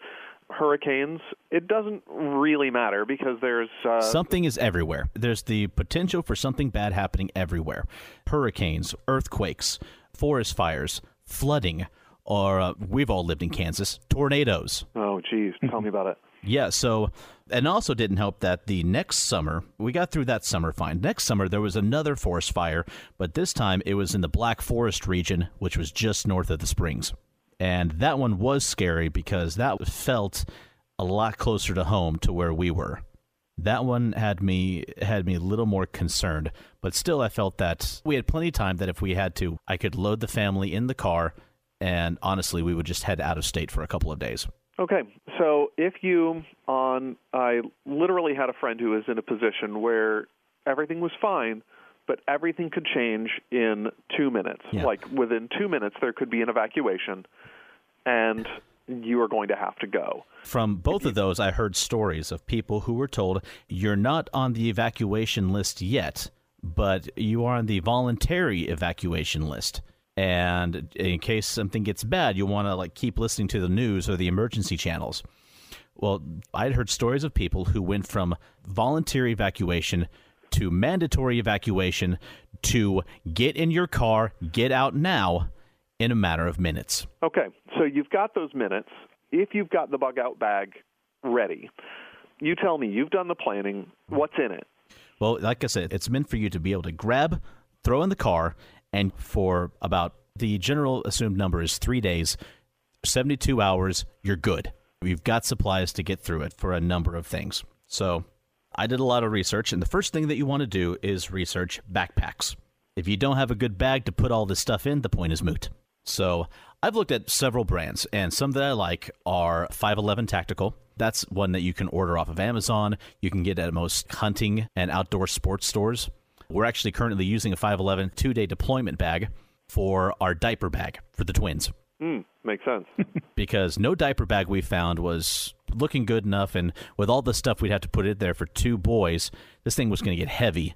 Hurricanes, it doesn't really matter because there's uh, Something is everywhere. There's the potential for something bad happening everywhere. Hurricanes, earthquakes, forest fires, flooding, or uh, we've all lived in Kansas, tornadoes. oh, geez, tell me about it. Yeah, so and also didn't help that the next summer, we got through that summer fine. Next summer there was another forest fire, but this time it was in the Black Forest region, which was just north of the Springs. And that one was scary because that felt a lot closer to home to where we were. That one had me had me a little more concerned, but still I felt that we had plenty of time that if we had to, I could load the family in the car and honestly we would just head out of state for a couple of days. Okay, so if you on I literally had a friend who was in a position where everything was fine, but everything could change in 2 minutes. Yeah. Like within 2 minutes there could be an evacuation and you are going to have to go. From both of those, I heard stories of people who were told, You're not on the evacuation list yet, but you are on the voluntary evacuation list. And in case something gets bad, you want to like keep listening to the news or the emergency channels. Well, I'd heard stories of people who went from voluntary evacuation to mandatory evacuation to get in your car, get out now in a matter of minutes. Okay, so you've got those minutes. If you've got the bug out bag ready, You tell me. You've done the planning. What's in it? Well, like I said, it's meant for you to be able to grab, throw in the car, and for about the general assumed number is three days, 72 hours, you're good. You've got supplies to get through it for a number of things. So I did a lot of research, and the first thing that you want to do is research backpacks. If you don't have a good bag to put all this stuff in, the point is moot. So I've looked at several brands, and some that I like are 511 Tactical. That's one that you can order off of Amazon. You can get at most hunting and outdoor sports stores. We're actually currently using a 511 two day deployment bag for our diaper bag for the twins. Mm, makes sense. because no diaper bag we found was looking good enough, and with all the stuff we'd have to put in there for two boys, this thing was going to get heavy.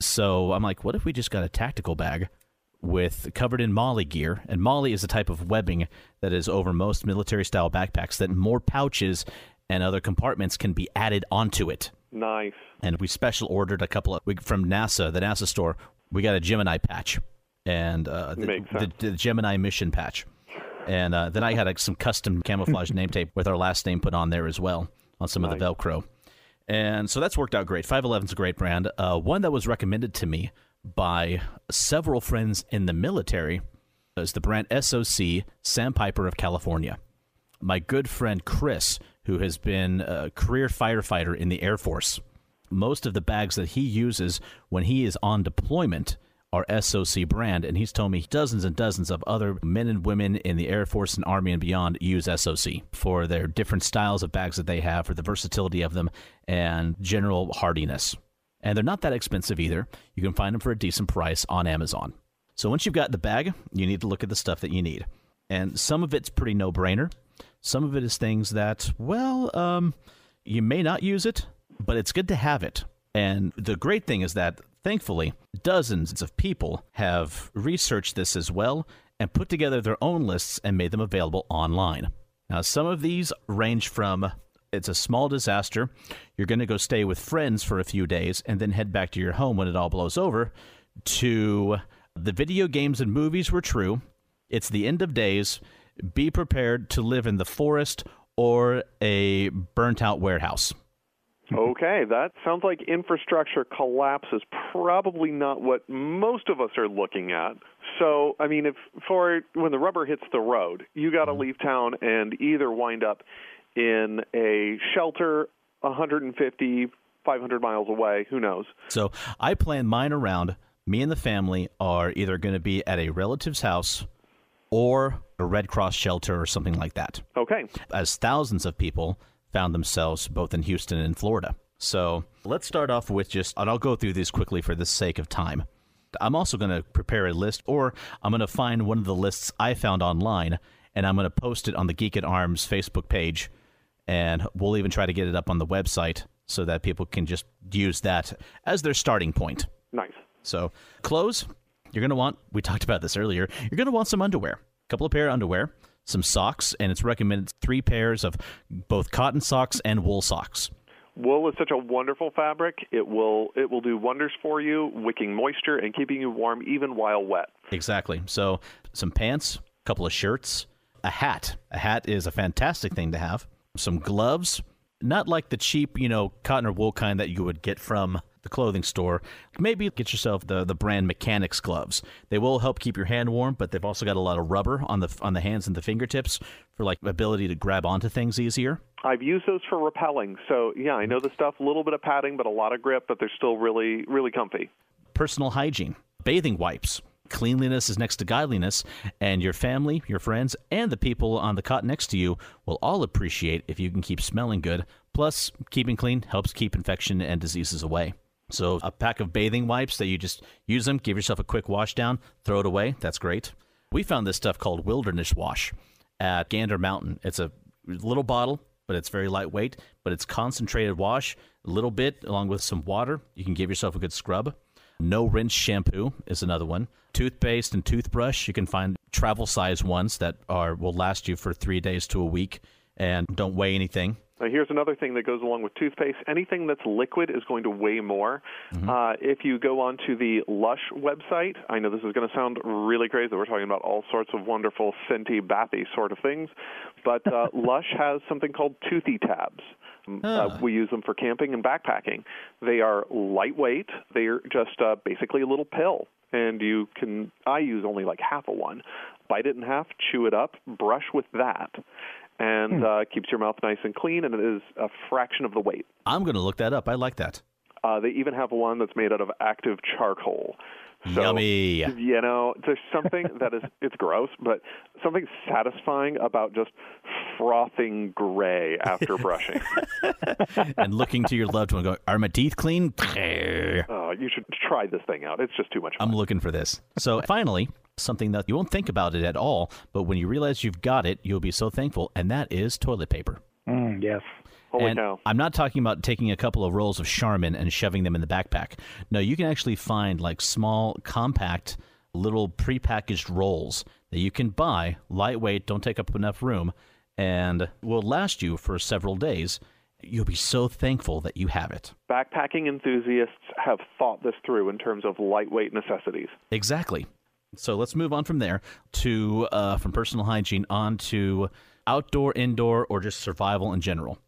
So I'm like, what if we just got a tactical bag with covered in MOLLE gear? And MOLLE is a type of webbing that is over most military style backpacks that more pouches and other compartments can be added onto it. Nice. And we special ordered a couple of we, from NASA, the NASA store. We got a Gemini patch and uh, the, the, the, Gemini mission patch. And uh, then I had some custom camouflage name tape with our last name put on there as well on some nice. of the Velcro. And so that's worked out great. 511's a great brand. Uh, one that was recommended to me by several friends in the military as the brand SOC Sandpiper of California. My good friend Chris, who has been a career firefighter in the Air Force, most of the bags that he uses when he is on deployment are SOC brand, and he's told me dozens and dozens of other men and women in the Air Force and Army and beyond use SOC for their different styles of bags that they have, for the versatility of them, and general hardiness. And they're not that expensive either. You can find them for a decent price on Amazon. So once you've got the bag, you need to look at the stuff that you need. And some of it's pretty no brainer. Some of it is things that, well, um, you may not use it, but it's good to have it. And the great thing is that Thankfully, dozens of people have researched this as well and put together their own lists and made them available online. Now, some of these range from it's a small disaster, you're going to go stay with friends for a few days and then head back to your home when it all blows over, to the video games and movies were true, it's the end of days, be prepared to live in the forest or a burnt out warehouse. okay, that sounds like infrastructure collapse is probably not what most of us are looking at. So, I mean, if for when the rubber hits the road, you got to mm-hmm. leave town and either wind up in a shelter 150, 500 miles away, who knows. So, I plan mine around me and the family are either going to be at a relative's house or a Red Cross shelter or something like that. Okay. As thousands of people found themselves both in Houston and Florida. So let's start off with just, and I'll go through these quickly for the sake of time. I'm also going to prepare a list, or I'm going to find one of the lists I found online, and I'm going to post it on the Geek at Arms Facebook page, and we'll even try to get it up on the website so that people can just use that as their starting point. Nice. So, clothes, you're going to want, we talked about this earlier, you're going to want some underwear, a couple of pair of underwear some socks, and it's recommended three pairs of both cotton socks and wool socks. Wool is such a wonderful fabric. It will it will do wonders for you, wicking moisture and keeping you warm even while wet. Exactly. So, some pants, a couple of shirts, a hat. A hat is a fantastic thing to have. Some gloves, not like the cheap, you know, cotton or wool kind that you would get from the clothing store, maybe get yourself the the brand Mechanix gloves. They will help keep your hand warm, but they've also got a lot of rubber on the on the hands and the fingertips for like ability to grab onto things easier. I've used those for rappelling, so yeah, I know the stuff. A little bit of padding, but a lot of grip, but they're still really really comfy. Personal hygiene, bathing wipes. Cleanliness is next to godliness, and your family, your friends, and the people on the cot next to you will all appreciate if you can keep smelling good. Plus, keeping clean helps keep infection and diseases away. So a pack of bathing wipes that you just use them, give yourself a quick wash down, throw it away. That's great. We found this stuff called Wilderness Wash at Gander Mountain. It's a little bottle, but it's very lightweight, but it's concentrated wash, a little bit along with some water. You can give yourself a good scrub. No rinse shampoo is another one. Toothpaste and toothbrush, you can find travel size ones that are will last you for 3 days to a week and don't weigh anything. Uh, here's another thing that goes along with toothpaste. Anything that's liquid is going to weigh more. Mm-hmm. Uh, if you go onto the Lush website, I know this is going to sound really crazy. We're talking about all sorts of wonderful scenty, bathy sort of things, but uh, Lush has something called Toothy Tabs. Um, uh, uh, we use them for camping and backpacking. They are lightweight. They're just uh, basically a little pill, and you can. I use only like half of one. Bite it in half, chew it up, brush with that, and hmm. uh, keeps your mouth nice and clean, and it is a fraction of the weight. I'm going to look that up. I like that. Uh, they even have one that's made out of active charcoal. So, Yummy. You know, there's something that is it's gross, but something satisfying about just frothing gray after brushing. and looking to your loved one, going, "Are my teeth clean?" oh, you should try this thing out. It's just too much. Fun. I'm looking for this. So finally, something that you won't think about it at all, but when you realize you've got it, you'll be so thankful, and that is toilet paper. Mm, yes. Holy and cow. I'm not talking about taking a couple of rolls of Charmin and shoving them in the backpack. No, you can actually find like small, compact, little prepackaged rolls that you can buy, lightweight, don't take up enough room, and will last you for several days. You'll be so thankful that you have it. Backpacking enthusiasts have thought this through in terms of lightweight necessities. Exactly. So let's move on from there to uh, from personal hygiene on to outdoor, indoor, or just survival in general.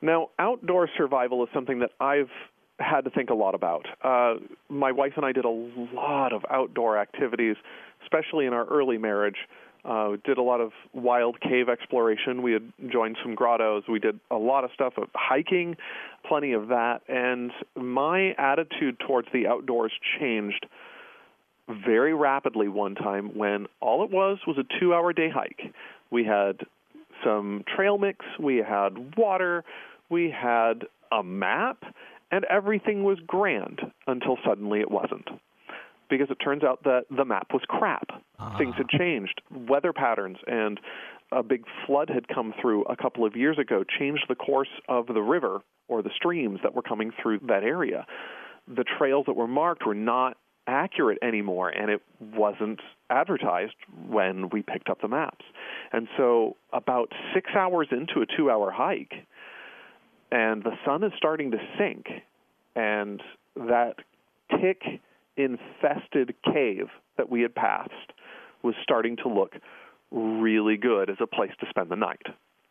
Now, outdoor survival is something that I've had to think a lot about. Uh, my wife and I did a lot of outdoor activities, especially in our early marriage. Uh, did a lot of wild cave exploration. We had joined some grottos. We did a lot of stuff of hiking, plenty of that. And my attitude towards the outdoors changed very rapidly one time when all it was was a two hour day hike. We had some trail mix, we had water, we had a map, and everything was grand until suddenly it wasn't. Because it turns out that the map was crap. Uh-huh. Things had changed. Weather patterns and a big flood had come through a couple of years ago, changed the course of the river or the streams that were coming through that area. The trails that were marked were not accurate anymore, and it wasn't advertised when we picked up the maps. And so, about six hours into a two hour hike, and the sun is starting to sink, and that tick infested cave that we had passed was starting to look really good as a place to spend the night.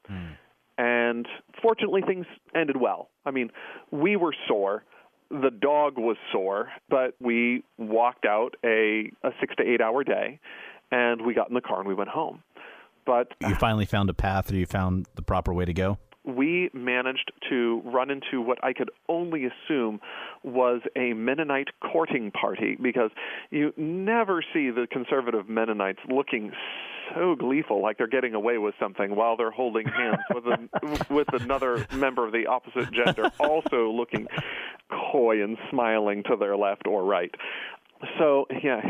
Hmm. And fortunately, things ended well. I mean, we were sore. The dog was sore, but we walked out a, a six to eight hour day and we got in the car and we went home. But you finally found a path or you found the proper way to go? we managed to run into what I could only assume was a Mennonite courting party because you never see the conservative Mennonites looking so gleeful like they're getting away with something while they're holding hands with a, with another member of the opposite gender also looking coy and smiling to their left or right. So, yeah,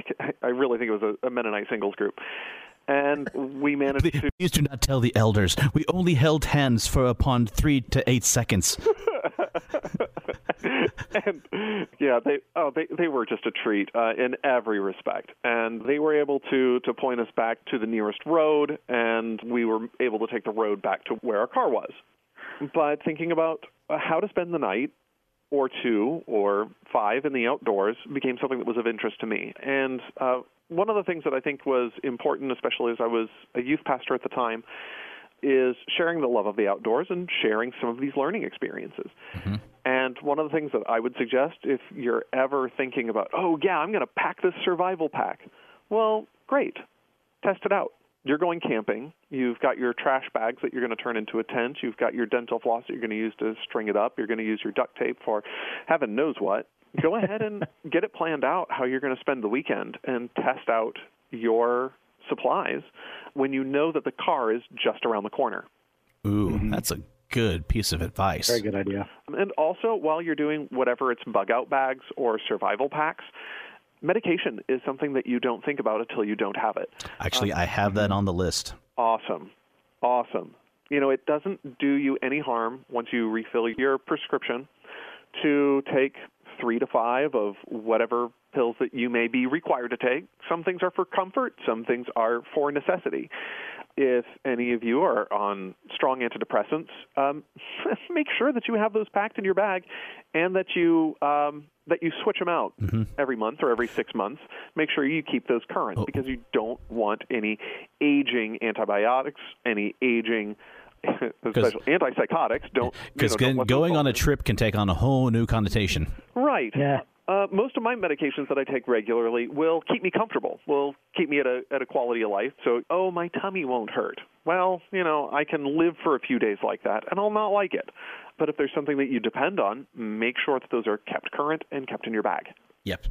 I really think it was a, a Mennonite singles group and we managed please, to. Please do not tell the elders. We only held hands for upon three to eight seconds. and yeah, they oh they they were just a treat uh, in every respect, and they were able to to point us back to the nearest road, and we were able to take the road back to where our car was. But thinking about how to spend the night or two or five in the outdoors became something that was of interest to me. And uh, one of the things that I think was important, especially as I was a youth pastor at the time, is sharing the love of the outdoors and sharing some of these learning experiences. Mm-hmm. And one of the things that I would suggest if you're ever thinking about, oh, yeah, I'm going to pack this survival pack, well, great. Test it out. You're going camping. You've got your trash bags that you're going to turn into a tent. You've got your dental floss that you're going to use to string it up. You're going to use your duct tape for heaven knows what go ahead and get it planned out how you're going to spend the weekend and test out your supplies when you know that the car is just around the corner. Ooh, mm-hmm. that's a good piece of advice. Very good idea. And also, while you're doing whatever it's bug out bags or survival packs, medication is something that you don't think about until you don't have it. Actually, um, I have that on the list. Awesome. Awesome. You know, it doesn't do you any harm once you refill your prescription to take three to five of whatever pills that you may be required to take. Some things are for comfort, some things are for necessity. If any of you are on strong antidepressants, um, make sure that you have those packed in your bag, and that you um, that you switch them out mm-hmm. every month or every six months. Make sure you keep those current oh. because you don't want any aging antibiotics, any aging special antipsychotics don't because you know, going on a trip can take on a whole new connotation. Right. Yeah. Uh, most of my medications that I take regularly will keep me comfortable, will keep me at a at a quality of life. So, oh, my tummy won't hurt. Well, you know, I can live for a few days like that, and I'll not like it. But if there's something that you depend on, make sure that those are kept current and kept in your bag. Yep.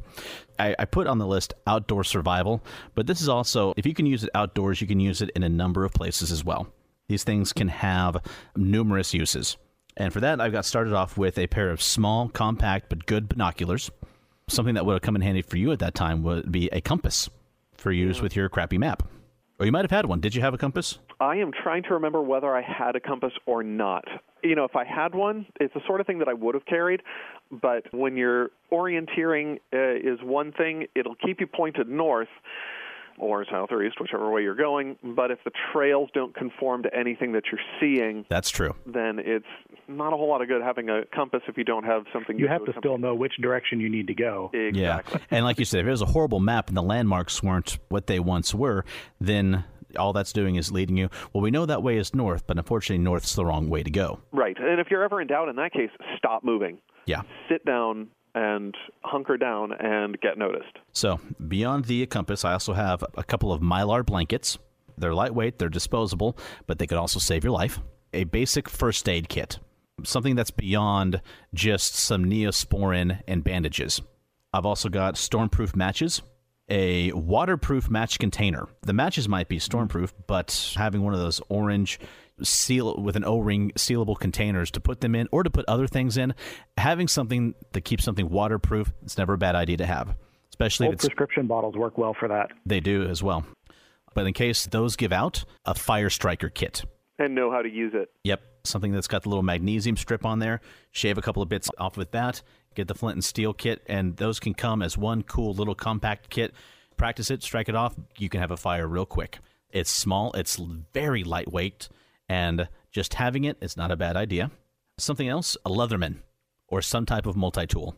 I, I, put on the list outdoor survival, but this is also, if you can use it outdoors, you can use it in a number of places as well. These things can have numerous uses. And for that, I've got started off with a pair of small, compact, but good binoculars. Something that would have come in handy for you at that time would be a compass for use with your crappy map. Or you might have had one. Did you have a compass? I am trying to remember whether I had a compass or not. You know, if I had one, it's the sort of thing that I would have carried. But when you're orienteering uh, is one thing, it'll keep you pointed north or south or east, whichever way you're going. But if the trails don't conform to anything that you're seeing, that's true. Then it's not a whole lot of good having a compass if you don't have something. You have to still know which direction you need to go. Exactly. Yeah, and like you said, if it was a horrible map and the landmarks weren't what they once were, then all that's doing is leading you. Well, we know that way is north, but unfortunately, north's the wrong way to go. Right, and if you're ever in doubt, in that case, stop moving. Yeah. Sit down, and hunker down and get noticed. So, beyond the compass, I also have a couple of mylar blankets. They're lightweight, they're disposable, but they could also save your life. A basic first aid kit, something that's beyond just some neosporin and bandages. I've also got stormproof matches, a waterproof match container. The matches might be stormproof, but having one of those orange seal with an O-ring sealable containers to put them in or to put other things in. Having something that keeps something waterproof, it's never a bad idea to have. Especially Old prescription bottles work well for that. They do as well. But in case those give out, a fire striker kit. And know how to use it. Yep. Something that's got the little magnesium strip on there. Shave a couple of bits off with that. Get the flint and steel kit, and those can come as one cool little compact kit. Practice it, strike it off. You can have a fire real quick. It's small, it's very lightweight and just having it is not a bad idea. Something else, a Leatherman or some type of multi-tool.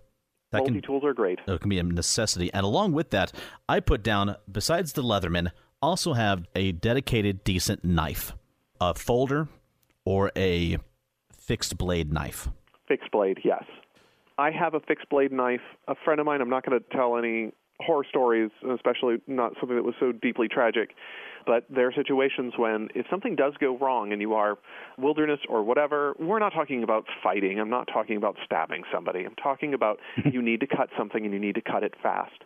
That multi-tools are great. It can be a necessity. And along with that, I put down, besides the Leatherman, also have a dedicated decent knife, a folder or a fixed blade knife. Fixed blade, yes. I have a fixed blade knife. A friend of mine, I'm not going to tell any horror stories, especially not something that was so deeply tragic. But there are situations when if something does go wrong and you are wilderness or whatever, we're not talking about fighting. I'm not talking about stabbing somebody. I'm talking about you need to cut something and you need to cut it fast.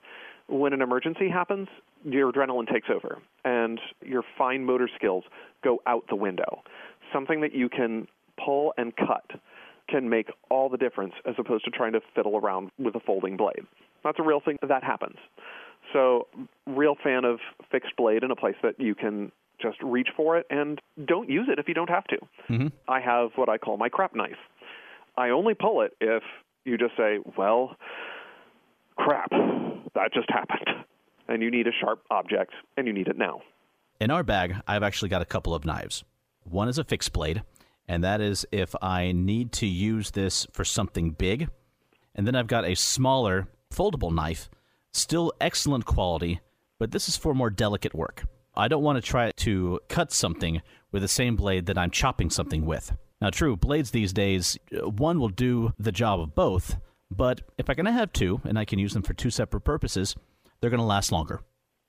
When an emergency happens, your adrenaline takes over and your fine motor skills go out the window. Something that you can pull and cut can make all the difference as opposed to trying to fiddle around with a folding blade. That's a real thing that happens. So, real fan of fixed blade in a place that you can just reach for it and don't use it if you don't have to. Mm-hmm. I have what I call my crap knife. I only pull it if you just say, well, crap, that just happened. And you need a sharp object and you need it now. In our bag, I've actually got a couple of knives. One is a fixed blade, and that is if I need to use this for something big. And then I've got a smaller foldable knife, still excellent quality, but this is for more delicate work. I don't want to try to cut something with the same blade that I'm chopping something with. Now, true, blades these days, uh, one will do the job of both, but if I can have two and I can use them for two separate purposes, they're going to last longer.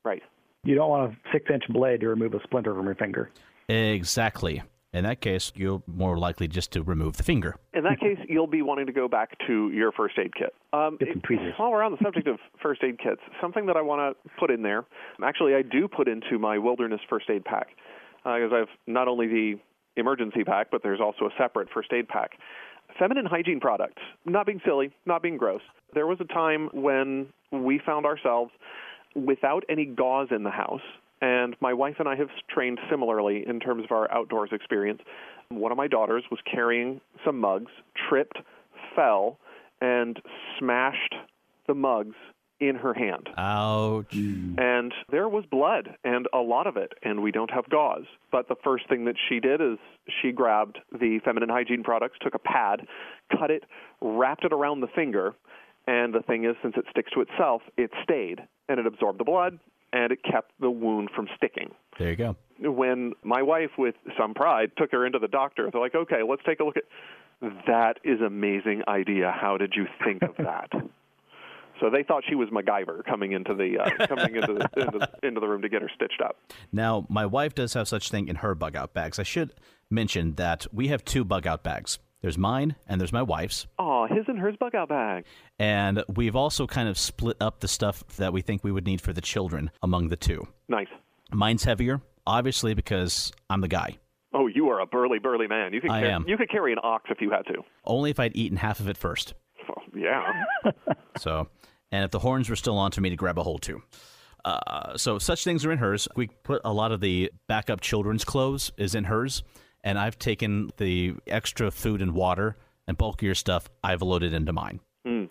Right. You don't want a six inch blade to remove a splinter from your finger. Exactly. In that case, you're more likely just to remove the finger. In that case, you'll be wanting to go back to your first aid kit. Um, while we're on the subject of first aid kits, something that I want to put in there, actually, I do put into my wilderness first aid pack because uh, I've not only the emergency pack, but there's also a separate first aid pack. Feminine hygiene products, not being silly, not being gross. There was a time when we found ourselves without any gauze in the house and my wife and I have trained similarly in terms of our outdoors experience. One of my daughters was carrying some mugs, tripped, fell, and smashed the mugs in her hand. Ouch. And there was blood and a lot of it, and we don't have gauze. But the first thing that she did is she grabbed the feminine hygiene products, took a pad, cut it, wrapped it around the finger, and the thing is, since it sticks to itself, it stayed and it absorbed the blood and it kept the wound from sticking. There you go. When my wife, with some pride, took her into the doctor, they're like, okay, let's take a look at that. Is amazing idea. How did you think of that? So they thought she was MacGyver coming into the uh, coming into the, into, into the room to get her stitched up. Now, my wife does have such thing in her bug out bags. I should mention that we have two bug out bags. There's mine and there's my wife's. Oh, his and hers bug out bag. And we've also kind of split up the stuff that we think we would need for the children among the two. Nice. Mine's heavier, obviously because I'm the guy. Oh, you are a burly, burly man. You could I car- am. you could carry an ox if you had to. Only if I'd eaten half of it first. Oh, yeah. So, and if the horns were still on to me to grab a hold to. Uh, so such things are in hers. We put a lot of the backup children's clothes is in hers, and I've taken the extra food and water and bulkier stuff. I've loaded into mine. Hmm.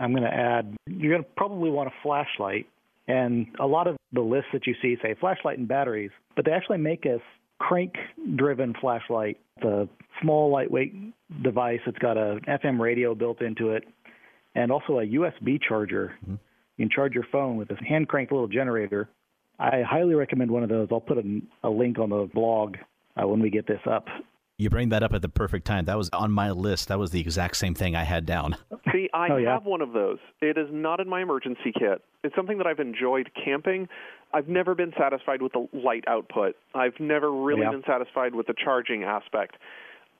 I'm going to add, you're going to probably want a flashlight. And a lot of the lists that you see say flashlight and batteries, but they actually make a crank driven flashlight. It's a small, lightweight device. that's got a FM radio built into it and also a USB charger. Mm-hmm. You can charge your phone with this hand cranked little generator. I highly recommend one of those. I'll put a, a link on the blog uh, when we get this up. You bring that up at the perfect time. That was on my list. That was the exact same thing I had down. See, I Oh, yeah? have one of those. It is not in my emergency kit. It's something that I've enjoyed camping. I've never been satisfied with the light output. I've never really Yeah. been satisfied with the charging aspect.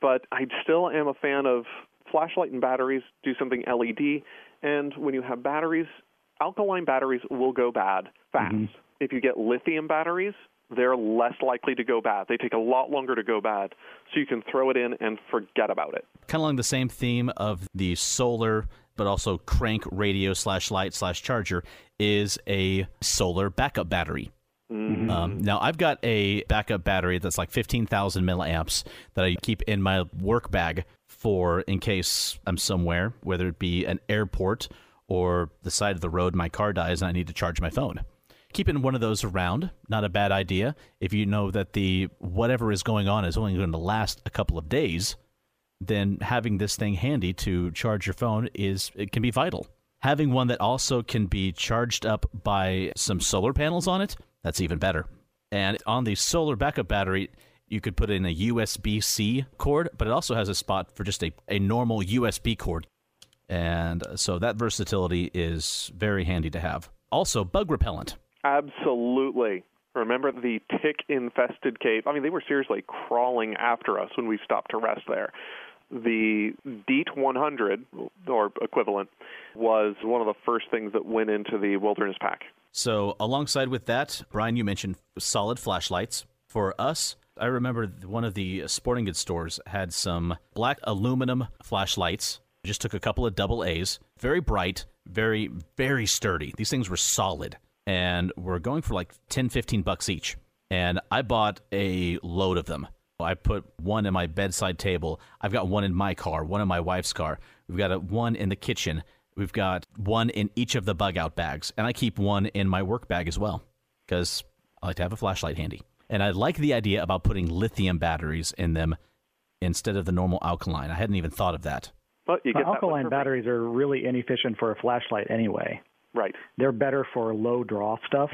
But I still am a fan of flashlight and batteries. Do something LED, and when you have batteries, alkaline batteries will go bad fast. If you get lithium batteries, they're less likely to go bad. They take a lot longer to go bad, so you can throw it in and forget about it. kind of along the same theme of the solar but also crank radio slash light slash charger is a solar backup battery um, now i've got a backup battery that's like 15000 milliamps that i keep in my work bag for in case i'm somewhere whether it be an airport or the side of the road my car dies and i need to charge my phone keeping one of those around not a bad idea if you know that the whatever is going on is only going to last a couple of days then having this thing handy to charge your phone is it can be vital. Having one that also can be charged up by some solar panels on it, that's even better. And on the solar backup battery, you could put in a USB-C cord, but it also has a spot for just a, a normal USB cord. And so that versatility is very handy to have. Also, bug repellent. Absolutely. Remember the tick infested cave? I mean, they were seriously crawling after us when we stopped to rest there. The DEET 100, or equivalent, was one of the first things that went into the wilderness pack. So, alongside with that, Brian, you mentioned solid flashlights. For us, I remember one of the sporting goods stores had some black aluminum flashlights. Just took a couple of double A's, very bright, very, very sturdy. These things were solid and were going for like 10, 15 bucks each. And I bought a load of them. I put one in my bedside table. I've got one in my car, one in my wife's car. We've got a, one in the kitchen. We've got one in each of the bug out bags. And I keep one in my work bag as well because I like to have a flashlight handy. And I like the idea about putting lithium batteries in them instead of the normal alkaline. I hadn't even thought of that. But you get alkaline for batteries are really inefficient for a flashlight anyway. Right. They're better for low draw stuff.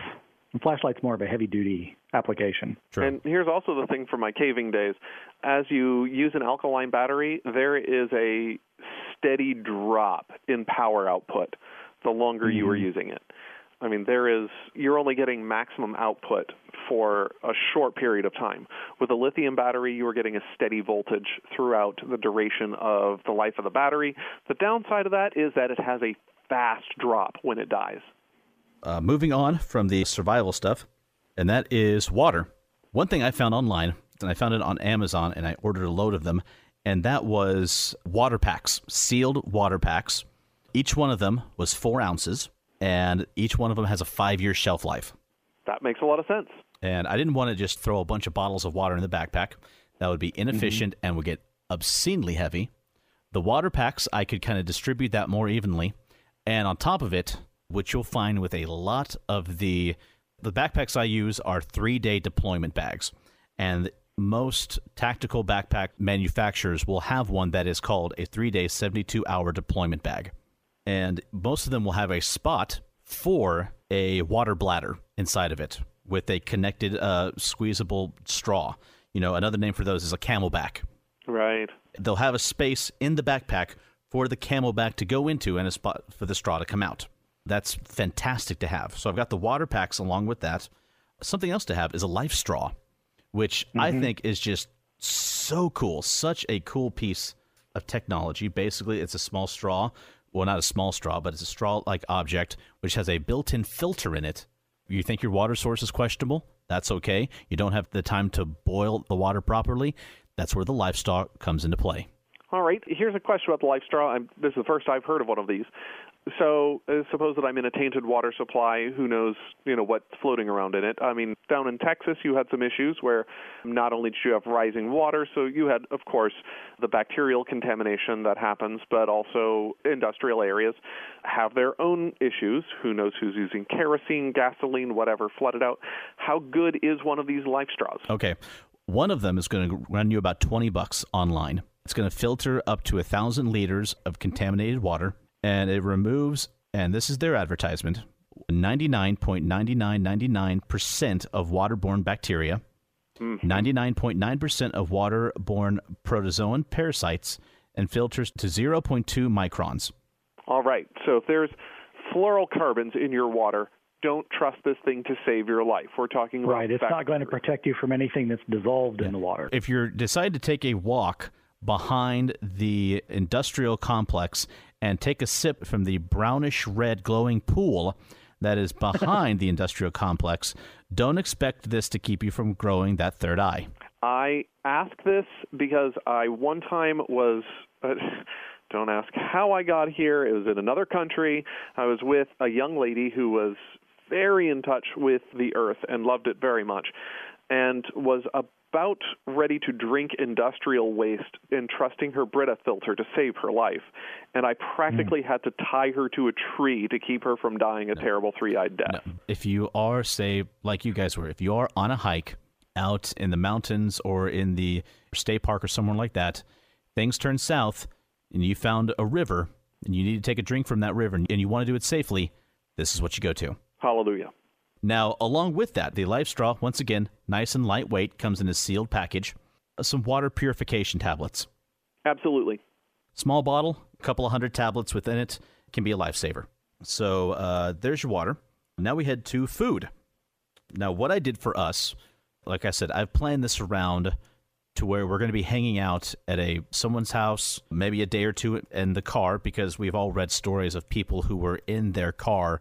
And flashlight's more of a heavy duty application. True. And here's also the thing for my caving days. As you use an alkaline battery, there is a steady drop in power output the longer you are mm-hmm. using it. I mean, there is you're only getting maximum output for a short period of time. With a lithium battery, you are getting a steady voltage throughout the duration of the life of the battery. The downside of that is that it has a fast drop when it dies. uh, moving on from the survival stuff, and that is water. One thing I found online, and I found it on Amazon, and I ordered a load of them, and that was water packs, sealed water packs. Each one of them was four ounces, and each one of them has a five year shelf life. That makes a lot of sense. And I didn't want to just throw a bunch of bottles of water in the backpack. That would be inefficient and would get obscenely heavy. The water packs, I could kind of distribute that more evenly. And on top of it, which you'll find with a lot of the the backpacks I use are three day deployment bags. And most tactical backpack manufacturers will have one that is called a three day, 72 hour deployment bag. And most of them will have a spot for a water bladder inside of it with a connected uh, squeezable straw. You know, another name for those is a CamelBak. Right. They'll have a space in the backpack for the CamelBak to go into and a spot for the straw to come out. That's fantastic to have. So I've got the water packs along with that. Something else to have is a life straw, which mm-hmm. I think is just so cool. Such a cool piece of technology. Basically, it's a small straw. Well, not a small straw, but it's a straw like object which has a built in filter in it. You think your water source is questionable? That's okay. You don't have the time to boil the water properly. That's where the life straw comes into play. All right. Here's a question about the life straw. I'm, this is the first I've heard of one of these. So uh, suppose that I'm in a tainted water supply. Who knows, you know, what's floating around in it? I mean, down in Texas, you had some issues where not only did you have rising water, so you had, of course, the bacterial contamination that happens, but also industrial areas have their own issues. Who knows who's using kerosene, gasoline, whatever flooded out? How good is one of these life straws? Okay, one of them is going to run you about twenty bucks online. It's going to filter up to a thousand liters of contaminated water and it removes, and this is their advertisement, 99.9999% of waterborne bacteria, mm-hmm. 99.9% of waterborne protozoan parasites, and filters to 0.2 microns. All right. So if there's fluorocarbons in your water, don't trust this thing to save your life. We're talking right. It's not going to protect you from anything that's dissolved yeah. in the water. If you decide to take a walk behind the industrial complex and take a sip from the brownish red glowing pool that is behind the industrial complex, don't expect this to keep you from growing that third eye. I ask this because I one time was. Uh, don't ask how I got here. It was in another country. I was with a young lady who was very in touch with the earth and loved it very much and was a about ready to drink industrial waste, and trusting her Brita filter to save her life. And I practically mm. had to tie her to a tree to keep her from dying a no. terrible three eyed death. No. If you are, say, like you guys were, if you are on a hike out in the mountains or in the state park or somewhere like that, things turn south and you found a river and you need to take a drink from that river and you want to do it safely, this is what you go to. Hallelujah. Now, along with that, the Life Straw, once again, nice and lightweight, comes in a sealed package. Uh, some water purification tablets. Absolutely. Small bottle, a couple of hundred tablets within it, can be a lifesaver. So uh, there's your water. Now we head to food. Now, what I did for us, like I said, I've planned this around to where we're going to be hanging out at a someone's house, maybe a day or two in the car, because we've all read stories of people who were in their car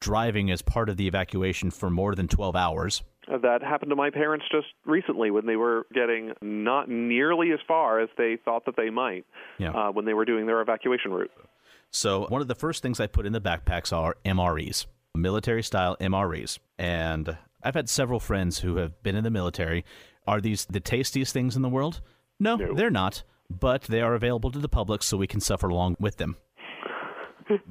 driving as part of the evacuation for more than 12 hours. That happened to my parents just recently when they were getting not nearly as far as they thought that they might yeah. uh, when they were doing their evacuation route. So, one of the first things I put in the backpacks are MREs, military style MREs. And I've had several friends who have been in the military. Are these the tastiest things in the world? No, no. they're not, but they are available to the public so we can suffer along with them. Uh, and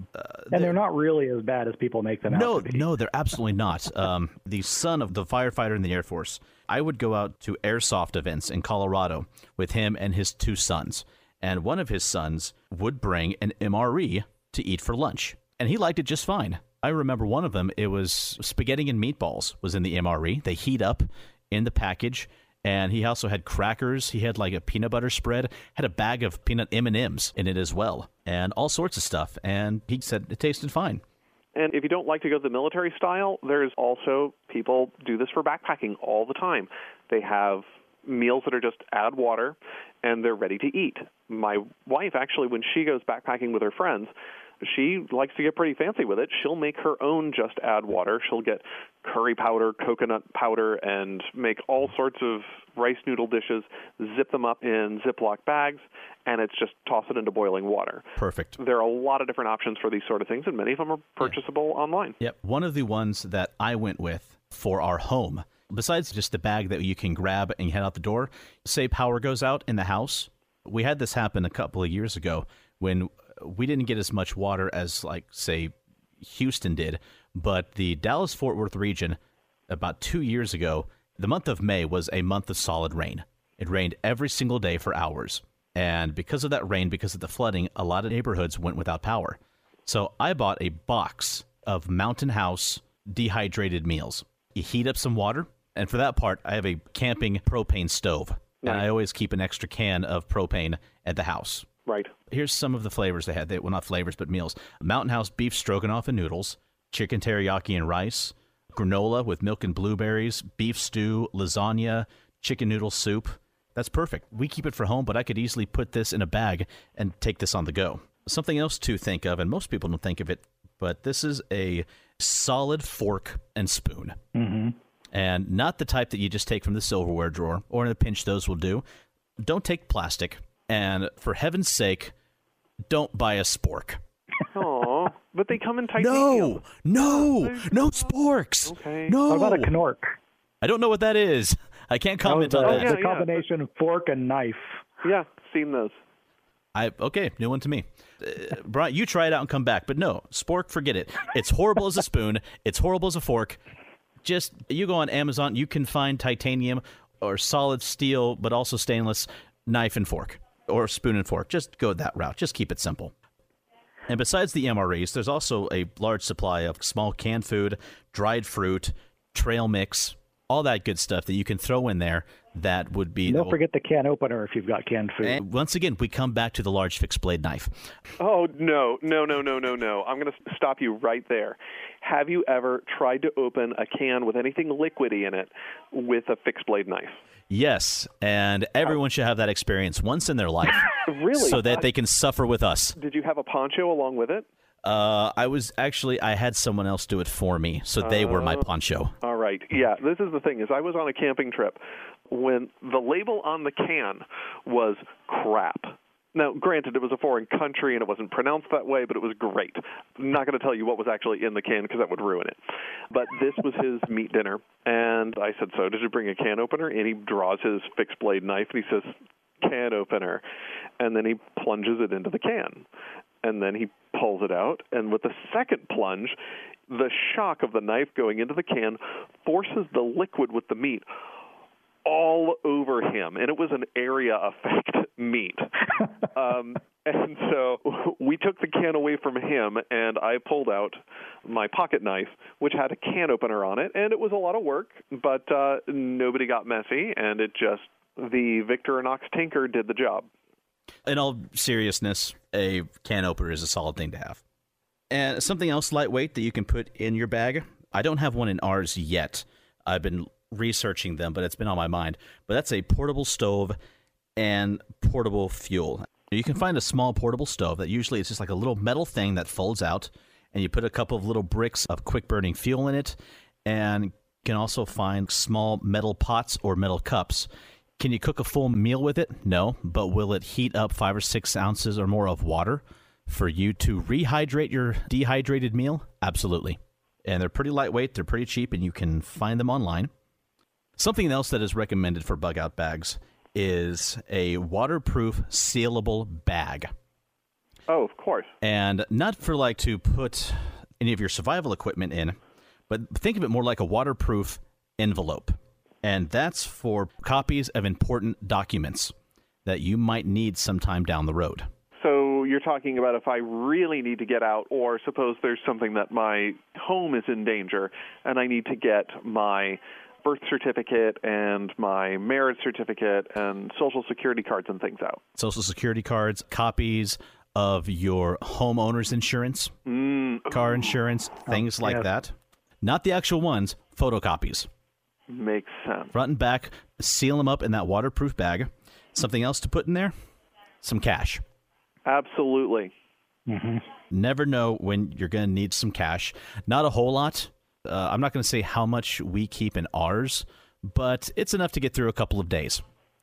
they're, they're, not really as bad as people make them no, out to be. No, no, they're absolutely not. Um, the son of the firefighter in the Air Force, I would go out to airsoft events in Colorado with him and his two sons. And one of his sons would bring an MRE to eat for lunch. And he liked it just fine. I remember one of them, it was spaghetti and meatballs was in the MRE. They heat up in the package and he also had crackers. He had like a peanut butter spread, had a bag of peanut M and M's in it as well, and all sorts of stuff. And he said it tasted fine. And if you don't like to go the military style, there's also people do this for backpacking all the time. They have meals that are just add water and they're ready to eat. My wife actually when she goes backpacking with her friends, she likes to get pretty fancy with it. She'll make her own just add water. She'll get curry powder, coconut powder, and make all sorts of rice noodle dishes, zip them up in Ziploc bags, and it's just toss it into boiling water. Perfect. There are a lot of different options for these sort of things, and many of them are purchasable yeah. online. Yep. One of the ones that I went with for our home, besides just the bag that you can grab and head out the door, say power goes out in the house, We had this happen a couple of years ago when we didn't get as much water as, like, say, Houston did, but the Dallas Fort Worth region about two years ago, the month of May was a month of solid rain. It rained every single day for hours. And because of that rain, because of the flooding, a lot of neighborhoods went without power. So I bought a box of Mountain House dehydrated meals. You heat up some water, and for that part, I have a camping propane stove. And I always keep an extra can of propane at the house. Right. Here's some of the flavors they had. They, well, not flavors, but meals. Mountain House beef stroganoff and noodles, chicken teriyaki and rice, granola with milk and blueberries, beef stew, lasagna, chicken noodle soup. That's perfect. We keep it for home, but I could easily put this in a bag and take this on the go. Something else to think of, and most people don't think of it, but this is a solid fork and spoon. Mm-hmm. And not the type that you just take from the silverware drawer, or in a pinch, those will do. Don't take plastic. And for heaven's sake, don't buy a spork. Oh, but they come in titanium. No, no, no sporks. Okay. No. What about a Knork? I don't know what that is. I can't That was comment on that. It's a combination of fork and knife. Yeah, seen those. I okay, new one to me. Uh, Brian, you try it out and come back. But no, spork, forget it. It's horrible as a spoon. It's horrible as a fork. Just you go on Amazon, you can find titanium or solid steel, but also stainless knife and fork or spoon and fork. Just go that route. Just keep it simple. And besides the MREs, there's also a large supply of small canned food, dried fruit, trail mix, all that good stuff that you can throw in there that would be Don't forget the can opener if you've got canned food. and once again, we come back to the large fixed blade knife. Oh no, no, no, no, no, no! I'm going to stop you right there. Have you ever tried to open a can with anything liquidy in it with a fixed blade knife? Yes, and everyone should have that experience once in their life, Really? so that Uh, they can suffer with us. Did you have a poncho along with it? Uh, I was actually I had someone else do it for me, so they were my poncho. All right. Yeah, this is the thing is I was on a camping trip when the label on the can was crap. Now, granted, it was a foreign country and it wasn't pronounced that way, but it was great. I'm not going to tell you what was actually in the can because that would ruin it. But this was his meat dinner, and I said, "So, did you bring a can opener?" And he draws his fixed blade knife and he says, "Can opener," and then he plunges it into the can, and then he pulls it out, and with the second plunge, the shock of the knife going into the can forces the liquid with the meat all over him, and it was an area effect meat. um, and so we took the can away from him, and I pulled out my pocket knife, which had a can opener on it, and it was a lot of work, but uh, nobody got messy, and it just the Victorinox Tinker did the job. In all seriousness, a can opener is a solid thing to have. And something else lightweight that you can put in your bag. I don't have one in ours yet. I've been researching them, but it's been on my mind. But that's a portable stove and portable fuel. You can find a small portable stove that usually it's just like a little metal thing that folds out, and you put a couple of little bricks of quick burning fuel in it, and can also find small metal pots or metal cups. Can you cook a full meal with it? No, but will it heat up five or six ounces or more of water for you to rehydrate your dehydrated meal? Absolutely. And they're pretty lightweight, they're pretty cheap, and you can find them online. Something else that is recommended for bug out bags is a waterproof sealable bag. Oh, of course. And not for like to put any of your survival equipment in, but think of it more like a waterproof envelope. And that's for copies of important documents that you might need sometime down the road. So you're talking about if I really need to get out, or suppose there's something that my home is in danger, and I need to get my birth certificate and my marriage certificate and social security cards and things out. Social security cards, copies of your homeowner's insurance, Mm, car insurance, things like yes. that. Not the actual ones, photocopies. makes sense. Front and back, seal them up in that waterproof bag. Something else to put in there? Some cash. Absolutely. Mm-hmm. Never know when you're going to need some cash. Not a whole lot. Uh, I'm not going to say how much we keep in ours, but it's enough to get through a couple of days.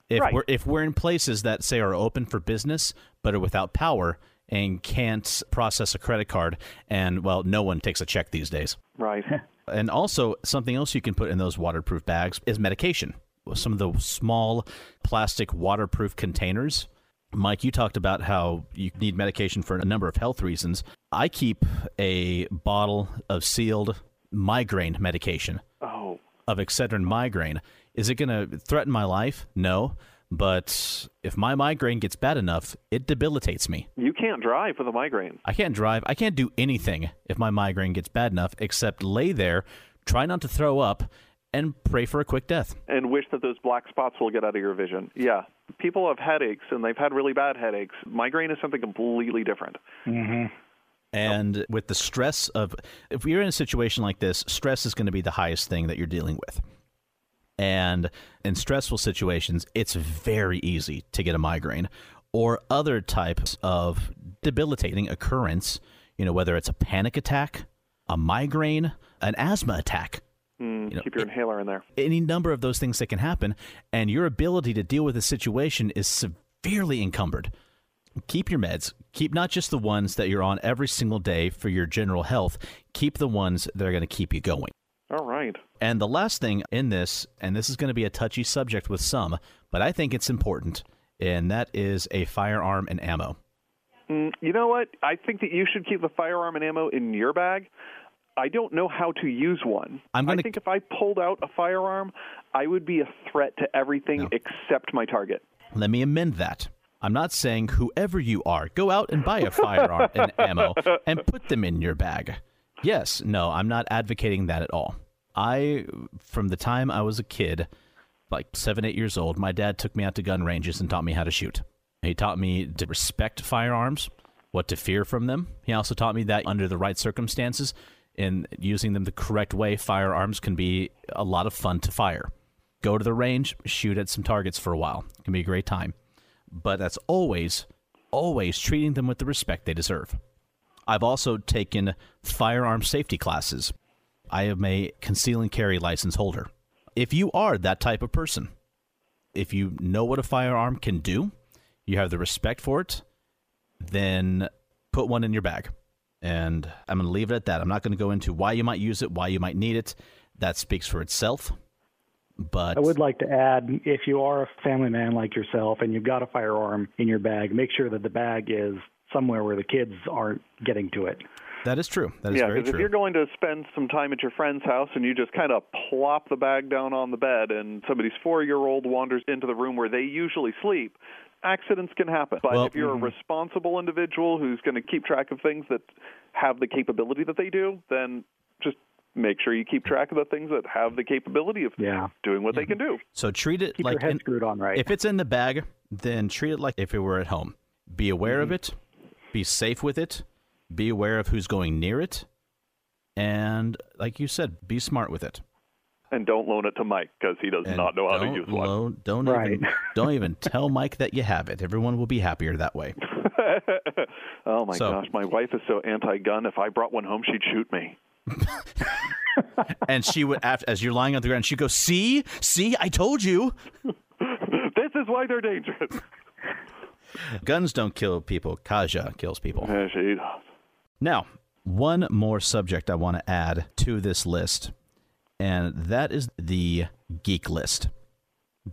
If Right. we're if we're in places that say are open for business but are without power and can't process a credit card, and well, no one takes a check these days. Right. And also, something else you can put in those waterproof bags is medication. Some of the small plastic waterproof containers Mike, you talked about how you need medication for a number of health reasons. I keep a bottle of sealed migraine medication. Oh. Of Excedrin migraine. Is it going to threaten my life? No. But if my migraine gets bad enough, it debilitates me. You can't drive with a migraine. I can't drive. I can't do anything if my migraine gets bad enough except lay there, try not to throw up, and pray for a quick death. And wish that those black spots will get out of your vision. Yeah. People have headaches and they've had really bad headaches. Migraine is something completely different. Mm-hmm. And with the stress of, if you're in a situation like this, stress is going to be the highest thing that you're dealing with. And in stressful situations, it's very easy to get a migraine or other types of debilitating occurrence, you know, whether it's a panic attack, a migraine, an asthma attack. Mm, you know, keep your inhaler in there. Any number of those things that can happen, and your ability to deal with the situation is severely encumbered. Keep your meds. Keep not just the ones that you're on every single day for your general health, keep the ones that are going to keep you going. All right. And the last thing in this, and this is going to be a touchy subject with some, but I think it's important, and that is a firearm and ammo. Mm, you know what? I think that you should keep the firearm and ammo in your bag. I don't know how to use one. I'm gonna... I think if I pulled out a firearm, I would be a threat to everything no. except my target. Let me amend that. I'm not saying whoever you are, go out and buy a firearm and ammo and put them in your bag. Yes, no, I'm not advocating that at all. I, from the time I was a kid, like seven, eight years old, my dad took me out to gun ranges and taught me how to shoot. He taught me to respect firearms, what to fear from them. He also taught me that under the right circumstances, in using them the correct way, firearms can be a lot of fun to fire. Go to the range, shoot at some targets for a while. It can be a great time. But that's always, always treating them with the respect they deserve. I've also taken firearm safety classes. I am a conceal and carry license holder. If you are that type of person, if you know what a firearm can do, you have the respect for it, then put one in your bag. And I'm going to leave it at that. I'm not going to go into why you might use it, why you might need it. That speaks for itself. But I would like to add if you are a family man like yourself and you've got a firearm in your bag, make sure that the bag is somewhere where the kids aren't getting to it. That is true. That is yeah, very true. If you're going to spend some time at your friend's house and you just kind of plop the bag down on the bed and somebody's four year old wanders into the room where they usually sleep, accidents can happen. But well, if you're mm-hmm. a responsible individual who's going to keep track of things that have the capability that they do, then just make sure you keep track of the things that have the capability of yeah. doing what yeah. they can do. So treat it keep like your head in, screwed on right. If it's in the bag, then treat it like if it were at home. Be aware mm-hmm. of it. Be safe with it. Be aware of who's going near it. And like you said, be smart with it. And don't loan it to Mike because he does and not know how to use one. Loan, don't right. even don't even tell Mike that you have it. Everyone will be happier that way. oh my so, gosh, my wife is so anti-gun. If I brought one home, she'd shoot me. and she would, as you're lying on the ground, she'd go, "See, see, I told you." this is why they're dangerous. Guns don't kill people. Kaja kills people. Yeah, she does. Now, one more subject I want to add to this list, and that is the geek list.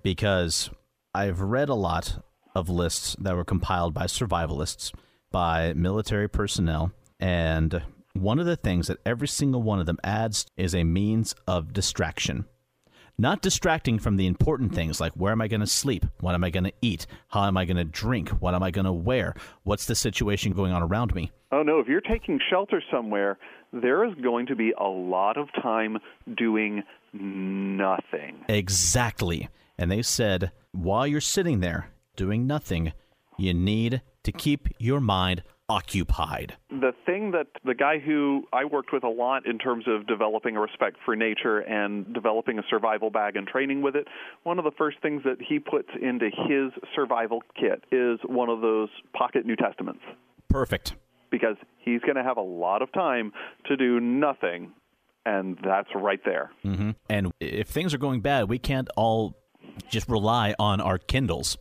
Because I've read a lot of lists that were compiled by survivalists, by military personnel, and one of the things that every single one of them adds is a means of distraction. Not distracting from the important things like where am I going to sleep? What am I going to eat? How am I going to drink? What am I going to wear? What's the situation going on around me? Oh, no. If you're taking shelter somewhere, there is going to be a lot of time doing nothing. Exactly. And they said while you're sitting there doing nothing, you need to keep your mind occupied. The thing that the guy who I worked with a lot in terms of developing a respect for nature and developing a survival bag and training with it, one of the first things that he puts into his survival kit is one of those pocket New Testaments. Perfect. Because he's going to have a lot of time to do nothing, and that's right there. Mm-hmm. And if things are going bad, we can't all just rely on our Kindles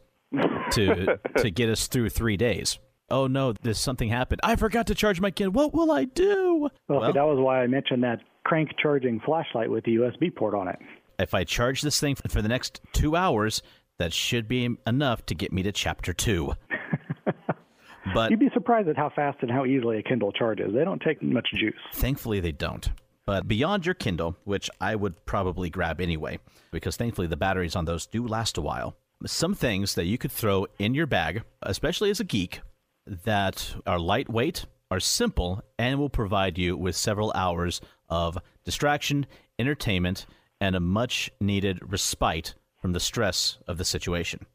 to to get us through three days oh no, this something happened. I forgot to charge my kid. What will I do? Well, well, that was why I mentioned that crank charging flashlight with the USB port on it. If I charge this thing for the next two hours, that should be enough to get me to chapter two. But You'd be surprised at how fast and how easily a Kindle charges. They don't take much juice. thankfully they don't. But beyond your Kindle, which I would probably grab anyway, because thankfully the batteries on those do last a while, some things that you could throw in your bag, especially as a geek, that are lightweight, are simple, and will provide you with several hours of distraction, entertainment, and a much needed respite from the stress of the situation.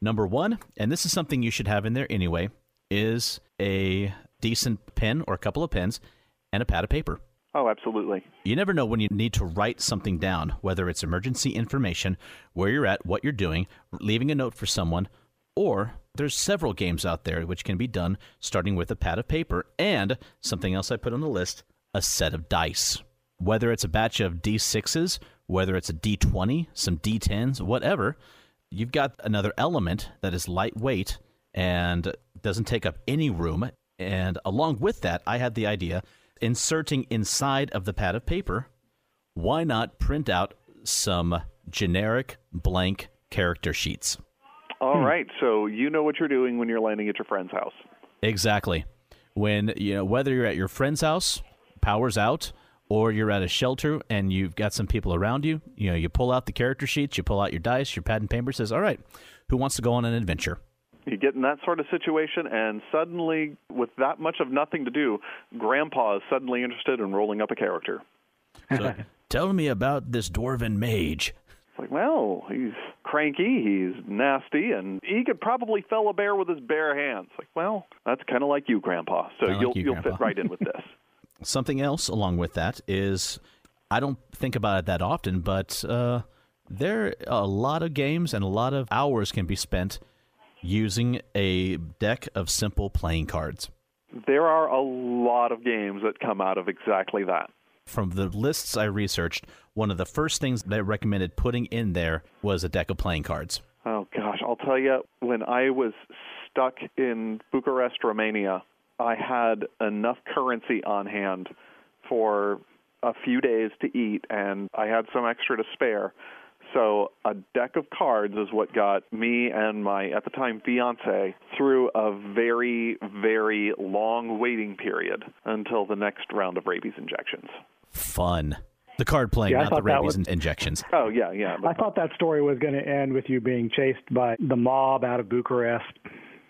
Number one, and this is something you should have in there anyway, is a decent pen or a couple of pens and a pad of paper. Oh, absolutely. You never know when you need to write something down, whether it's emergency information, where you're at, what you're doing, leaving a note for someone, or there's several games out there which can be done starting with a pad of paper and something else I put on the list, a set of dice. Whether it's a batch of D6s, whether it's a D20, some D10s, whatever, you've got another element that is lightweight and doesn't take up any room. And along with that, I had the idea inserting inside of the pad of paper, why not print out some generic blank character sheets? All hmm. right, so you know what you're doing when you're landing at your friend's house. Exactly. When you know whether you're at your friend's house, power's out, or you're at a shelter and you've got some people around you, you know, you pull out the character sheets, you pull out your dice, your pad and paper says, "All right, who wants to go on an adventure?" You get in that sort of situation, and suddenly, with that much of nothing to do, Grandpa is suddenly interested in rolling up a character. So, tell me about this dwarven mage. It's like, well, he's cranky, he's nasty, and he could probably fell a bear with his bare hands. Like, well, that's kind of like you, Grandpa. So Kinda like you'll you, you'll Grandpa. fit right in with this. Something else along with that is I don't think about it that often, but uh, there are a lot of games and a lot of hours can be spent using a deck of simple playing cards. there are a lot of games that come out of exactly that. From the lists I researched, one of the first things they recommended putting in there was a deck of playing cards. Oh gosh, I'll tell you, when I was stuck in Bucharest, Romania, I had enough currency on hand for a few days to eat, and I had some extra to spare. So a deck of cards is what got me and my at the time fiance through a very very long waiting period until the next round of rabies injections. Fun. The card playing, Yeah, not the thought rabies was- injections. Oh yeah, yeah. I thought that story was going to end with you being chased by the mob out of Bucharest.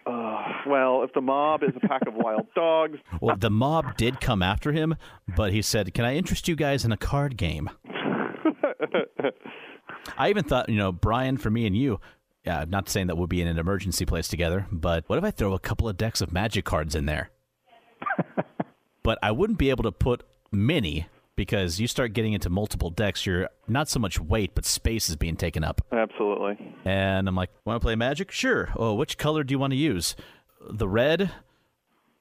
Uh, well, if the mob is a pack of wild dogs, Well, the mob did come after him, but he said, "Can I interest you guys in a card game?" I even thought, you know, Brian, for me and you, yeah, not saying that we'll be in an emergency place together, but what if I throw a couple of decks of magic cards in there? but I wouldn't be able to put many because you start getting into multiple decks, you're not so much weight, but space is being taken up. absolutely. And I'm like, want to play Magic? Sure. Oh, which color do you want to use? The red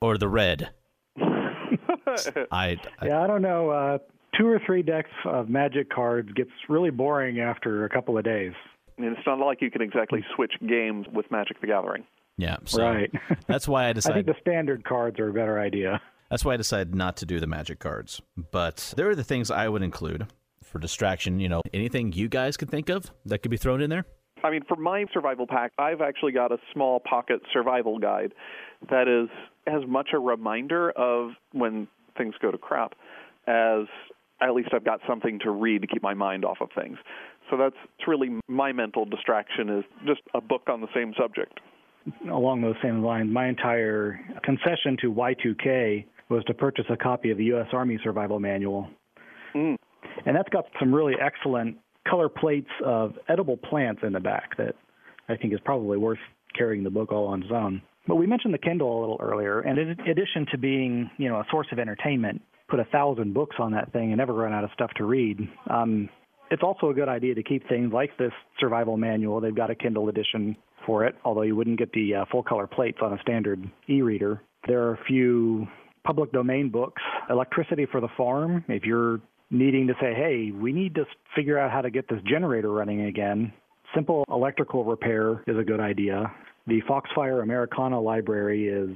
or the red? I, I Yeah, I don't know. Uh, two or three decks of magic cards gets really boring after a couple of days. And it's not like you can exactly switch games with Magic the Gathering. yeah. So Right. That's why I decided. I think the standard cards are a better idea. That's why I decided not to do the magic cards. But there are the things I would include for distraction. You know, anything you guys could think of that could be thrown in there. I mean, for my survival pack, I've actually got a small pocket survival guide that is as much a reminder of when things go to crap as at least I've got something to read to keep my mind off of things. So that's really my mental distraction is just a book on the same subject. Along those same lines, my entire concession to Y2K was to purchase a copy of the U.S. Army Survival Manual. Mm. And that's got some really excellent color plates of edible plants in the back that I think is probably worth carrying the book all on its own. But we mentioned the Kindle a little earlier, and in addition to being, you know, a source of entertainment, put a thousand books on that thing and never run out of stuff to read. Um, it's also a good idea to keep things like this survival manual. They've got a Kindle edition for it, although you wouldn't get the uh, full color plates on a standard e-reader. There are a few public domain books, Electricity for the Farm. If you're needing to say, hey, we need to figure out how to get this generator running again, simple electrical repair is a good idea. The Foxfire Americana Library is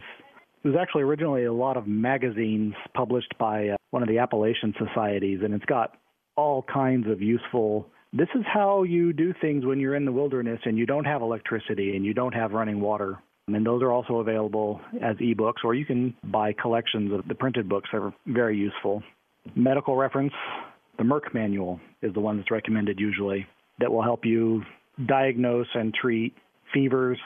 it was actually originally a lot of magazines published by uh, one of the Appalachian societies, and it's got all kinds of useful. This is how you do things when you're in the wilderness and you don't have electricity and you don't have running water. And those are also available as ebooks, or you can buy collections of the printed books are very useful. Medical reference, the Merck manual is the one that's recommended usually that will help you diagnose and treat fevers,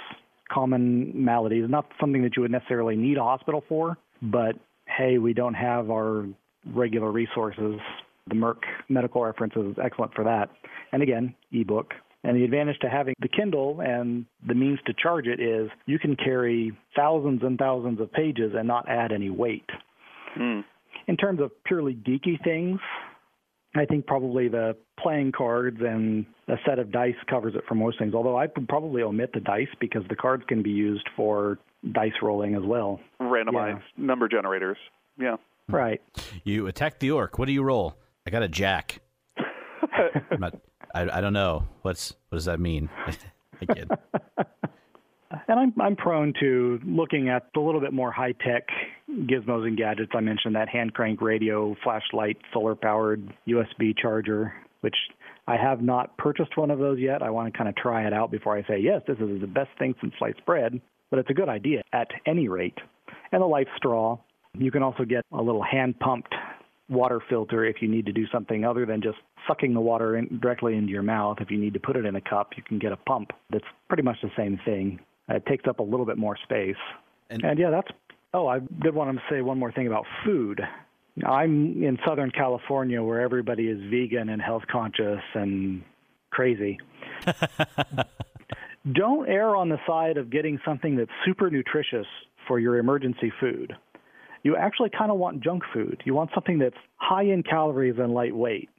common maladies, not something that you would necessarily need a hospital for, but hey, we don't have our regular resources. The Merck medical reference is excellent for that. And again, ebook. And the advantage to having the Kindle and the means to charge it is you can carry thousands and thousands of pages and not add any weight. Mm. In terms of purely geeky things, I think probably the playing cards and a set of dice covers it for most things. Although I would probably omit the dice because the cards can be used for dice rolling as well. Randomized Yeah. number generators. Yeah. Right. You attack the orc. What do you roll? I got a jack. I'm not, I, I don't know. What's what does that mean? Kid. And I'm I'm prone to looking at a little bit more high tech gizmos and gadgets. I mentioned that hand crank radio, flashlight, solar powered USB charger, which I have not purchased one of those yet. I want to kind of try it out before I say yes, this is the best thing since sliced bread. But it's a good idea at any rate. And a life straw. You can also get a little hand pumped water filter if you need to do something other than just sucking the water in, directly into your mouth. If you need to put it in a cup, you can get a pump that's pretty much the same thing. Uh, It takes up a little bit more space. And- And, yeah, that's. Oh, I did want to say one more thing about food. I'm in Southern California where everybody is vegan and health conscious and crazy. Don't err on the side of getting something that's super nutritious for your emergency food. You actually kind of want junk food. You want something that's high in calories and lightweight.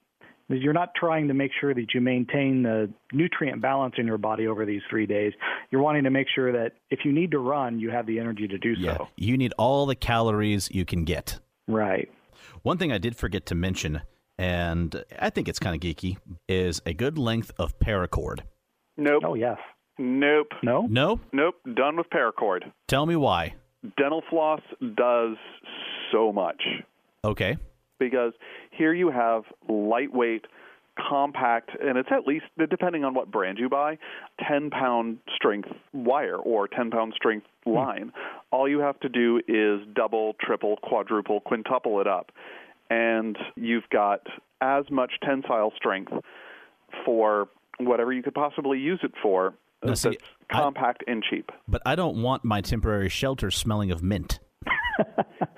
You're not trying to make sure that you maintain the nutrient balance in your body over these three days. You're wanting to make sure that if you need to run, you have the energy to do Yeah, so. you need all the calories you can get. Right. One thing I did forget to mention, and I think it's kind of geeky, is a good length of paracord. Nope. Oh, yes. Nope. No? No? Nope. Done with paracord. Tell me why. Dental floss does so much Okay. because here you have lightweight, compact, and it's at least, depending on what brand you buy, 10 pound strength wire or 10 pound strength hmm. line. All you have to do is double, triple, quadruple, quintuple it up, and you've got as much tensile strength for whatever you could possibly use it for. Now, that's see, I- compact and cheap. But I don't want my temporary shelter smelling of mint.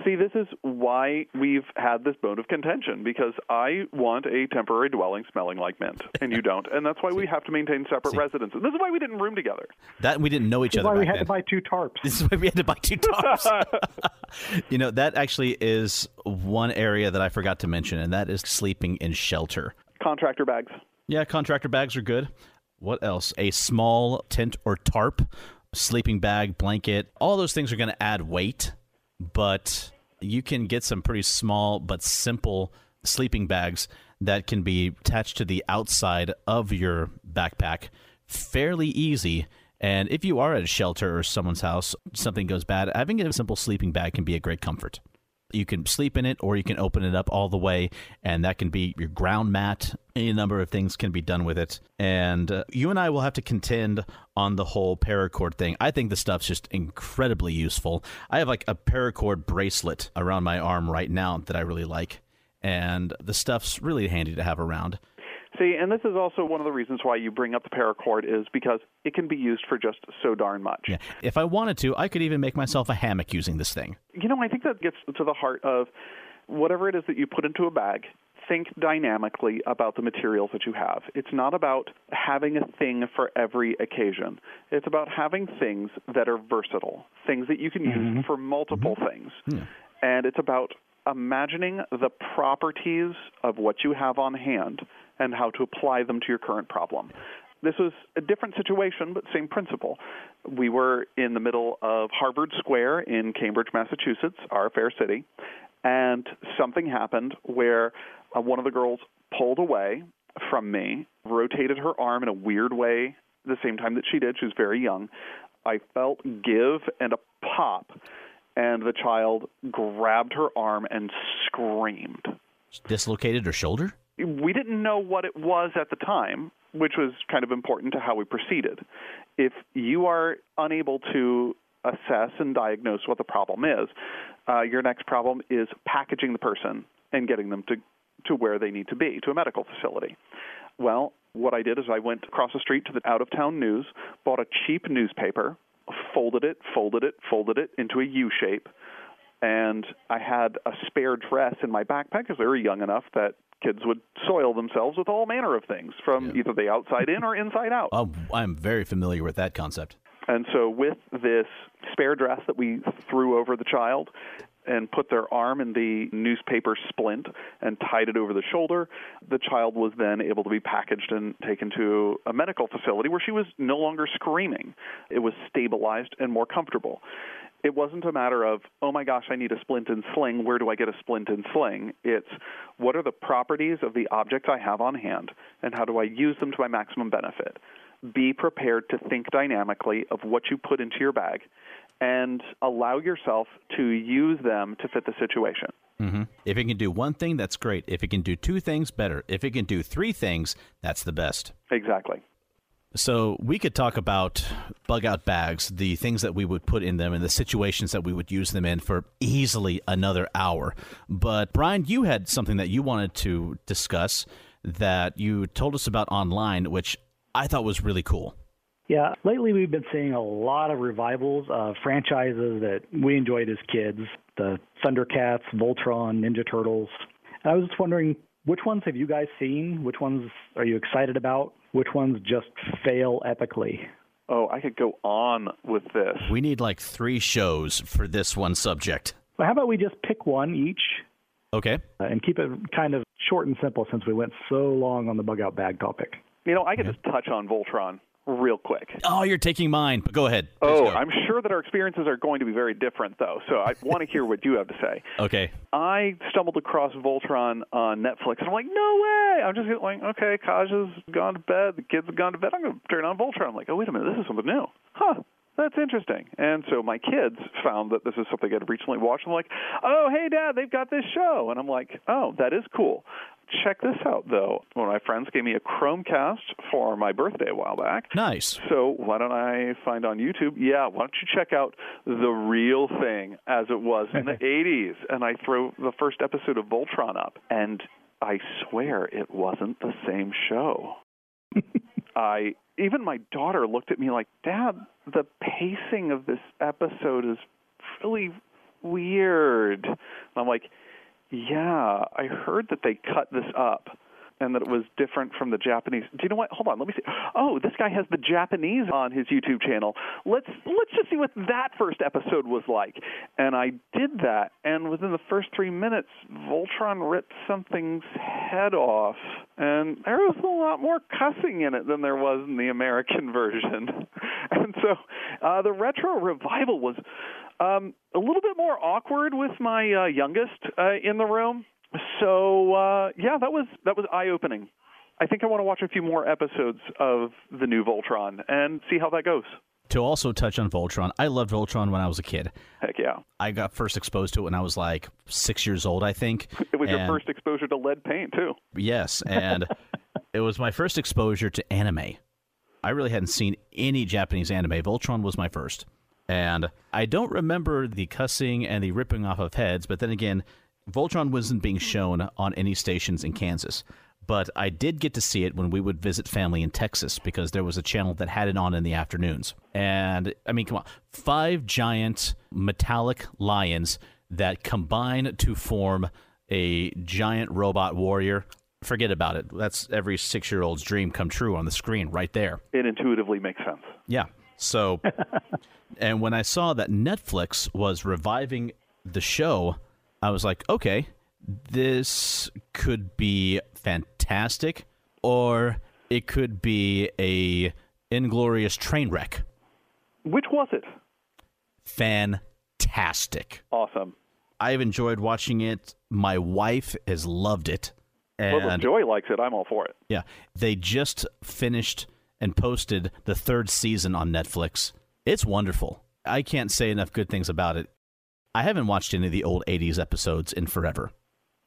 See, this is why we've had this bone of contention because I want a temporary dwelling smelling like mint, and you don't, and that's why we have to maintain separate See. residences. This is why we didn't room together. That we didn't know each other. That's other why back we had then. to buy two tarps. This is why we had to buy two tarps. you know, that actually is one area that I forgot to mention, and that is sleeping in shelter. Contractor bags. Yeah, contractor bags are good. What else? A small tent or tarp, sleeping bag, blanket. All those things are going to add weight, but you can get some pretty small but simple sleeping bags that can be attached to the outside of your backpack fairly easy. And if you are at a shelter or someone's house, something goes bad, having a simple sleeping bag can be a great comfort. You can sleep in it or you can open it up all the way, and that can be your ground mat. Any number of things can be done with it. And uh, you and I will have to contend on the whole paracord thing. I think the stuff's just incredibly useful. I have like a paracord bracelet around my arm right now that I really like, and the stuff's really handy to have around. See, and this is also one of the reasons why you bring up the paracord is because it can be used for just so darn much. Yeah. If I wanted to, I could even make myself a hammock using this thing. You know, I think that gets to the heart of whatever it is that you put into a bag. Think dynamically about the materials that you have. It's not about having a thing for every occasion. It's about having things that are versatile, things that you can use mm-hmm. for multiple mm-hmm. things. And it's about imagining the properties of what you have on hand and how to apply them to your current problem. This was a different situation, but same principle. We were in the middle of Harvard Square in Cambridge, Massachusetts, our fair city, and something happened where uh, one of the girls pulled away from me, rotated her arm in a weird way the same time that she did. She was very young. I felt give and a pop, and the child grabbed her arm and screamed Dislocated her shoulder? we didn't know what it was at the time, which was kind of important to how we proceeded. If you are unable to assess and diagnose what the problem is. Uh, your next problem is packaging the person and getting them to, to where they need to be, to a medical facility. Well, what I did is I went across the street to the out of town news, bought a cheap newspaper, folded it, folded it, folded it into a U shape, and I had a spare dress in my backpack because they were young enough that kids would soil themselves with all manner of things from yeah. either the outside in or inside out. Oh, I'm very familiar with that concept. And so, with this spare dress that we threw over the child and put their arm in the newspaper splint and tied it over the shoulder, the child was then able to be packaged and taken to a medical facility where she was no longer screaming. It was stabilized and more comfortable it wasn't a matter of, oh my gosh, I need a splint and sling. Where do I get a splint and sling? It's what are the properties of the object I have on hand, and how do I use them to my maximum benefit? Be prepared to think dynamically of what you put into your bag and allow yourself to use them to fit the situation. Mm-hmm. If it can do one thing, that's great. If it can do two things, better. If it can do three things, that's the best. Exactly. So we could talk about bug out bags, the things that we would put in them and the situations that we would use them in for easily another hour. But Brian, you had something that you wanted to discuss that you told us about online, which I thought was really cool. Yeah, lately we've been seeing a lot of revivals of franchises that we enjoyed as kids the Thundercats, Voltron, Ninja Turtles. And I was just wondering, which ones have you guys seen? Which ones are you excited about? Which ones just fail epically? Oh, I could go on with this. We need like three shows for this one subject. Well, how about we just pick one each? Okay. Uh, and keep it kind of short and simple since we went so long on the bug out bag topic. You know, I could just touch on Voltron real quick. Oh, you're taking mine. But go ahead. oh, go. I'm sure that our experiences are going to be very different, though. So I want to hear what you have to say. Okay. I stumbled across Voltron on Netflix, and I'm like, no way. I'm just like, okay, Kaja's gone to bed. The kids have gone to bed. I'm going to turn on Voltron. I'm like, oh, wait a minute. This is something new. Huh that's interesting. And so my kids found that this is something I'd recently watched. I'm like, oh, hey, Dad, they've got this show. And I'm like, oh, that is cool. Check this out, though. One of my friends gave me a Chromecast for my birthday a while back. Nice. So why don't I find on YouTube? Yeah, why don't you check out the real thing as it was in the 80s? And I throw the first episode of Voltron up, and I swear it wasn't the same show. I even my daughter looked at me like, "Dad, the pacing of this episode is really weird." And I'm like, "Yeah, I heard that they cut this up." And that it was different from the Japanese. Do you know what? Hold on, let me see. Oh, this guy has the Japanese on his YouTube channel. Let's let's just see what that first episode was like. And I did that, and within the first three minutes, Voltron ripped something's head off, and there was a lot more cussing in it than there was in the American version. and so, uh, the retro revival was um, a little bit more awkward with my uh, youngest uh, in the room so uh, yeah, that was that was eye opening. I think I want to watch a few more episodes of the new Voltron and see how that goes. To also touch on Voltron, I loved Voltron when I was a kid. Heck yeah! I got first exposed to it when I was like six years old, I think. It was and, your first exposure to lead paint too. Yes, and it was my first exposure to anime. I really hadn't seen any Japanese anime. Voltron was my first. And I don't remember the cussing and the ripping off of heads, but then again, Voltron wasn't being shown on any stations in Kansas, but I did get to see it when we would visit family in Texas because there was a channel that had it on in the afternoons. And I mean, come on, five giant metallic lions that combine to form a giant robot warrior. Forget about it. That's every six year old's dream come true on the screen right there. It intuitively makes sense. Yeah. So, and when I saw that Netflix was reviving the show, I was like, okay, this could be fantastic, or it could be a inglorious train wreck. Which was it? Fantastic. Awesome. I've enjoyed watching it. My wife has loved it. And well, if Joy likes it, I'm all for it. Yeah. They just finished and posted the third season on Netflix. It's wonderful. I can't say enough good things about it. I haven't watched any of the old 80s episodes in forever.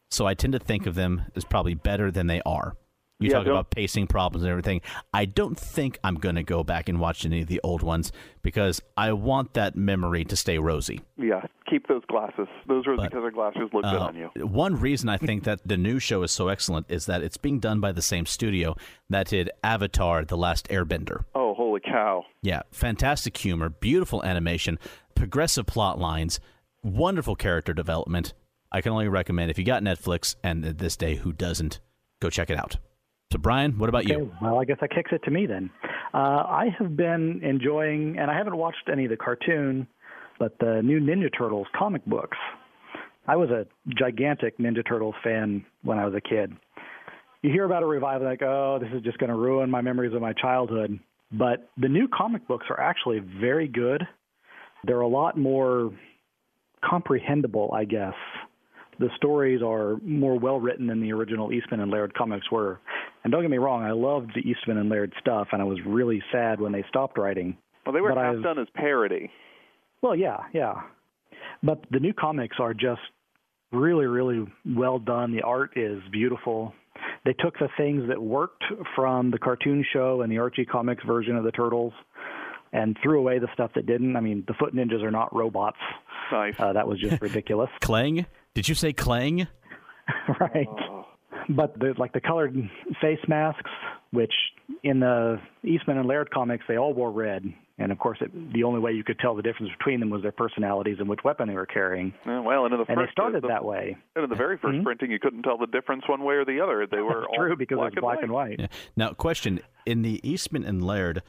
So I tend to think of them as probably better than they are. You Yeah, talk about pacing problems and everything. I don't think I'm going to go back and watch any of the old ones because I want that memory to stay rosy. Yeah, keep those glasses. Those rosy colored glasses look good Uh, on you. One reason I think that the new show is so excellent is that it's being done by the same studio that did Avatar: The Last Airbender. Oh, holy cow! Yeah, fantastic humor, beautiful animation, progressive plot lines, wonderful character development. I can only recommend if you got Netflix and this day who doesn't, go check it out. So Brian, what about Okay, you? well, I guess that kicks it to me then. Uh, I have been enjoying, and I haven't watched any of the cartoon, but the new Ninja Turtles comic books. I was a gigantic Ninja Turtles fan when I was a kid. You hear about a revival like, oh, this is just going to ruin my memories of my childhood. But the new comic books are actually very good. They're a lot more comprehensible, I guess. The stories are more well written than the original Eastman and Laird comics were. And don't get me wrong, I loved the Eastman and Laird stuff, and I was really sad when they stopped writing. Well, they were half I've- done as parody. Well, yeah, yeah. But the new comics are just really, really well done. The art is beautiful. They took the things that worked from the cartoon show and the Archie Comics version of the Turtles and threw away the stuff that didn't. I mean, the Foot Ninjas are not robots. Nice. Uh, that was just ridiculous. Clang? Did you say Clang? right. But the, like the colored face masks, which in the Eastman and Laird comics they all wore red, and of course it, the only way you could tell the difference between them was their personalities and which weapon they were carrying. Yeah, well, and in the And first, they started the, that way. And in the very 1st printing, you couldn't tell the difference one way or the other. They were all True, because black it was black and white. Yeah. Now, question: In the Eastman and Laird,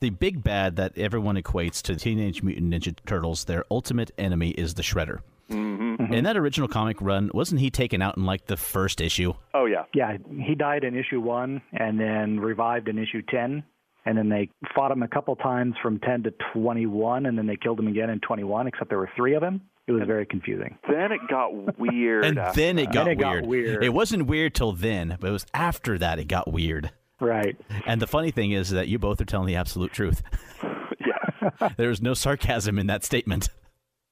the big bad that everyone equates to Teenage Mutant Ninja Turtles, their ultimate enemy is the Shredder. Mm-hmm. In that original comic run, wasn't he taken out in like the first issue? Oh yeah. Yeah, he died in issue one and then revived in issue 10. And then they fought him a couple times from 10 to 21, and then they killed him again in 21, except there were three of them. It was very confusing. Then it got weird. And then it got, Then it got weird. weird. It wasn't weird till then, but it was after that it got weird. Right. And the funny thing is that you both are telling the absolute truth. yeah. There's no sarcasm in that statement.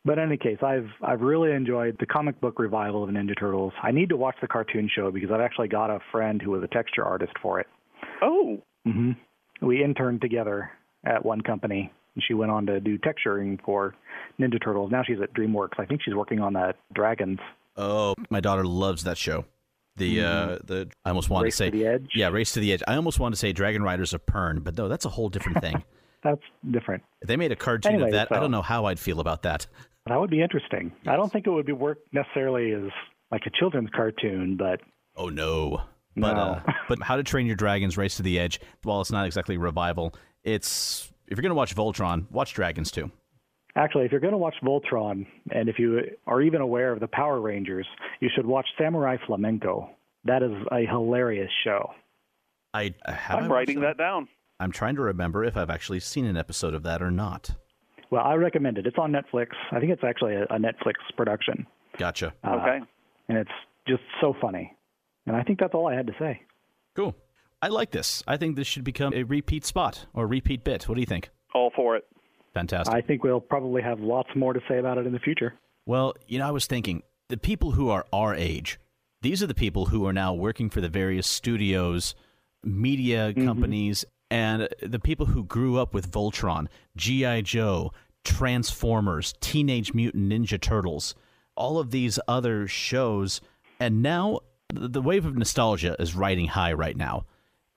But in any case, I've I've really enjoyed the comic book revival of Ninja Turtles. I need to watch the cartoon show because I've actually got a friend who was a texture artist for it. Oh. hmm We interned together at one company, and she went on to do texturing for Ninja Turtles. Now she's at DreamWorks. I think she's working on that Dragons. Oh, my daughter loves that show. The uh, the I almost wanted Race to say to the Edge? Yeah, Race to the Edge. I almost wanted to say Dragon Riders of Pern, but no, that's a whole different thing. That's different. if they made a cartoon Anyway, of that, I don't know how I'd feel about that. That would be interesting. I don't think it would be work necessarily as like a children's cartoon, but Oh no. But No. uh, but How to Train Your Dragons Race to the Edge, while it's not exactly revival, it's if you're going to watch Voltron, watch Dragons too. Actually, if you're going to watch Voltron, and if you are even aware of the Power Rangers, you should watch Samurai Flamenco. That is a hilarious show. I I have I'm writing that down. I'm trying to remember if I've actually seen an episode of that or not. Well, I recommend it. It's on Netflix. I think it's actually a, a Netflix production, Gotcha. Uh, Okay. and it's just so funny. And I think that's all I had to say. Cool. I like this. I think this should become a repeat spot or repeat bit. What do you think? All for it. Fantastic. I think we'll probably have lots more to say about it in the future. Well, you know, I was thinking the people who are our age, these are the people who are now working for the various studios, media mm-hmm. companies, and the people who grew up with Voltron, G.I. Joe, Transformers, Teenage Mutant Ninja Turtles, all of these other shows. And now the the wave of nostalgia is riding high right now.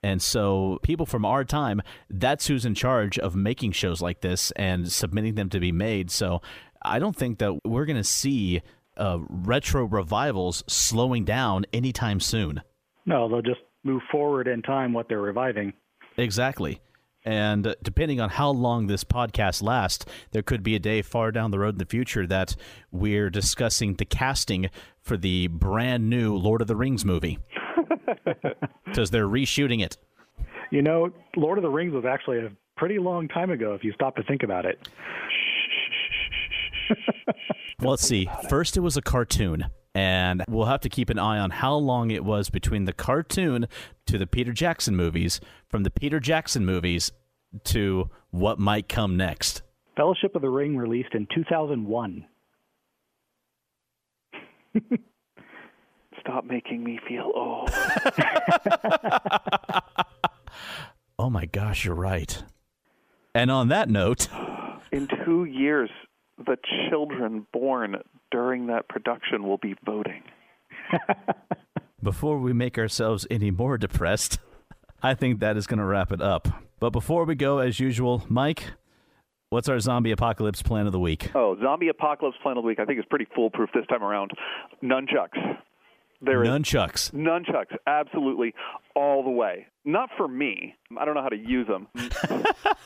And so, people from our time, that's who's in charge of making shows like this and submitting them to be made. So, I don't think that we're going to see uh, retro revivals slowing down anytime soon. No, they'll just move forward in time what they're reviving. Exactly. And depending on how long this podcast lasts, there could be a day far down the road in the future that we're discussing the casting for the brand new Lord of the Rings movie. Because they're reshooting it. You know, Lord of the Rings was actually a pretty long time ago if you stop to think about it. Well, let's see. First, it was a cartoon, and we'll have to keep an eye on how long it was between the cartoon to the Peter Jackson movies, from the Peter Jackson movies to what might come next. Fellowship of the Ring released in 2001. stop making me feel old. oh my gosh, you're right. And on that note, in two years, the children born during that production will be voting. before we make ourselves any more depressed, I think that is going to wrap it up. But before we go, as usual, Mike, what's our zombie apocalypse plan of the week? Oh, zombie apocalypse plan of the week. I think is pretty foolproof this time around. Nunchucks. There nunchucks. nunchucks, absolutely, all the way. Not for me. I don't know how to use them. Hand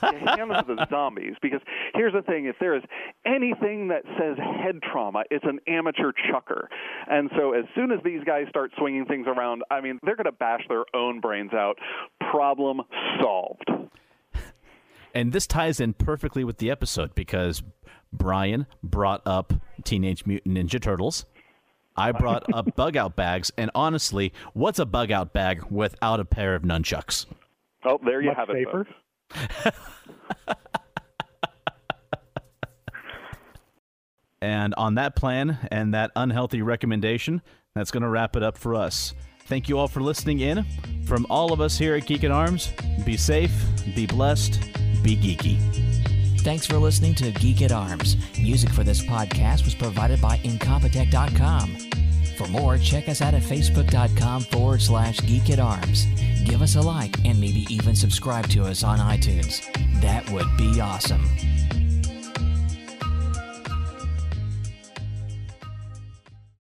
them to the zombies. Because here's the thing: if there is anything that says head trauma, it's an amateur chucker. And so as soon as these guys start swinging things around, I mean, they're going to bash their own brains out. Problem solved. And this ties in perfectly with the episode because Brian brought up Teenage Mutant Ninja Turtles. I brought up bug out bags, and honestly, what's a bug out bag without a pair of nunchucks? Oh, there you Much have it. and on that plan and that unhealthy recommendation, that's going to wrap it up for us. Thank you all for listening in. From all of us here at Geek at Arms, be safe, be blessed, be geeky. Thanks for listening to Geek at Arms. Music for this podcast was provided by Incompetech.com. For more, check us out at Facebook.com forward slash Geek at Arms. Give us a like and maybe even subscribe to us on iTunes. That would be awesome.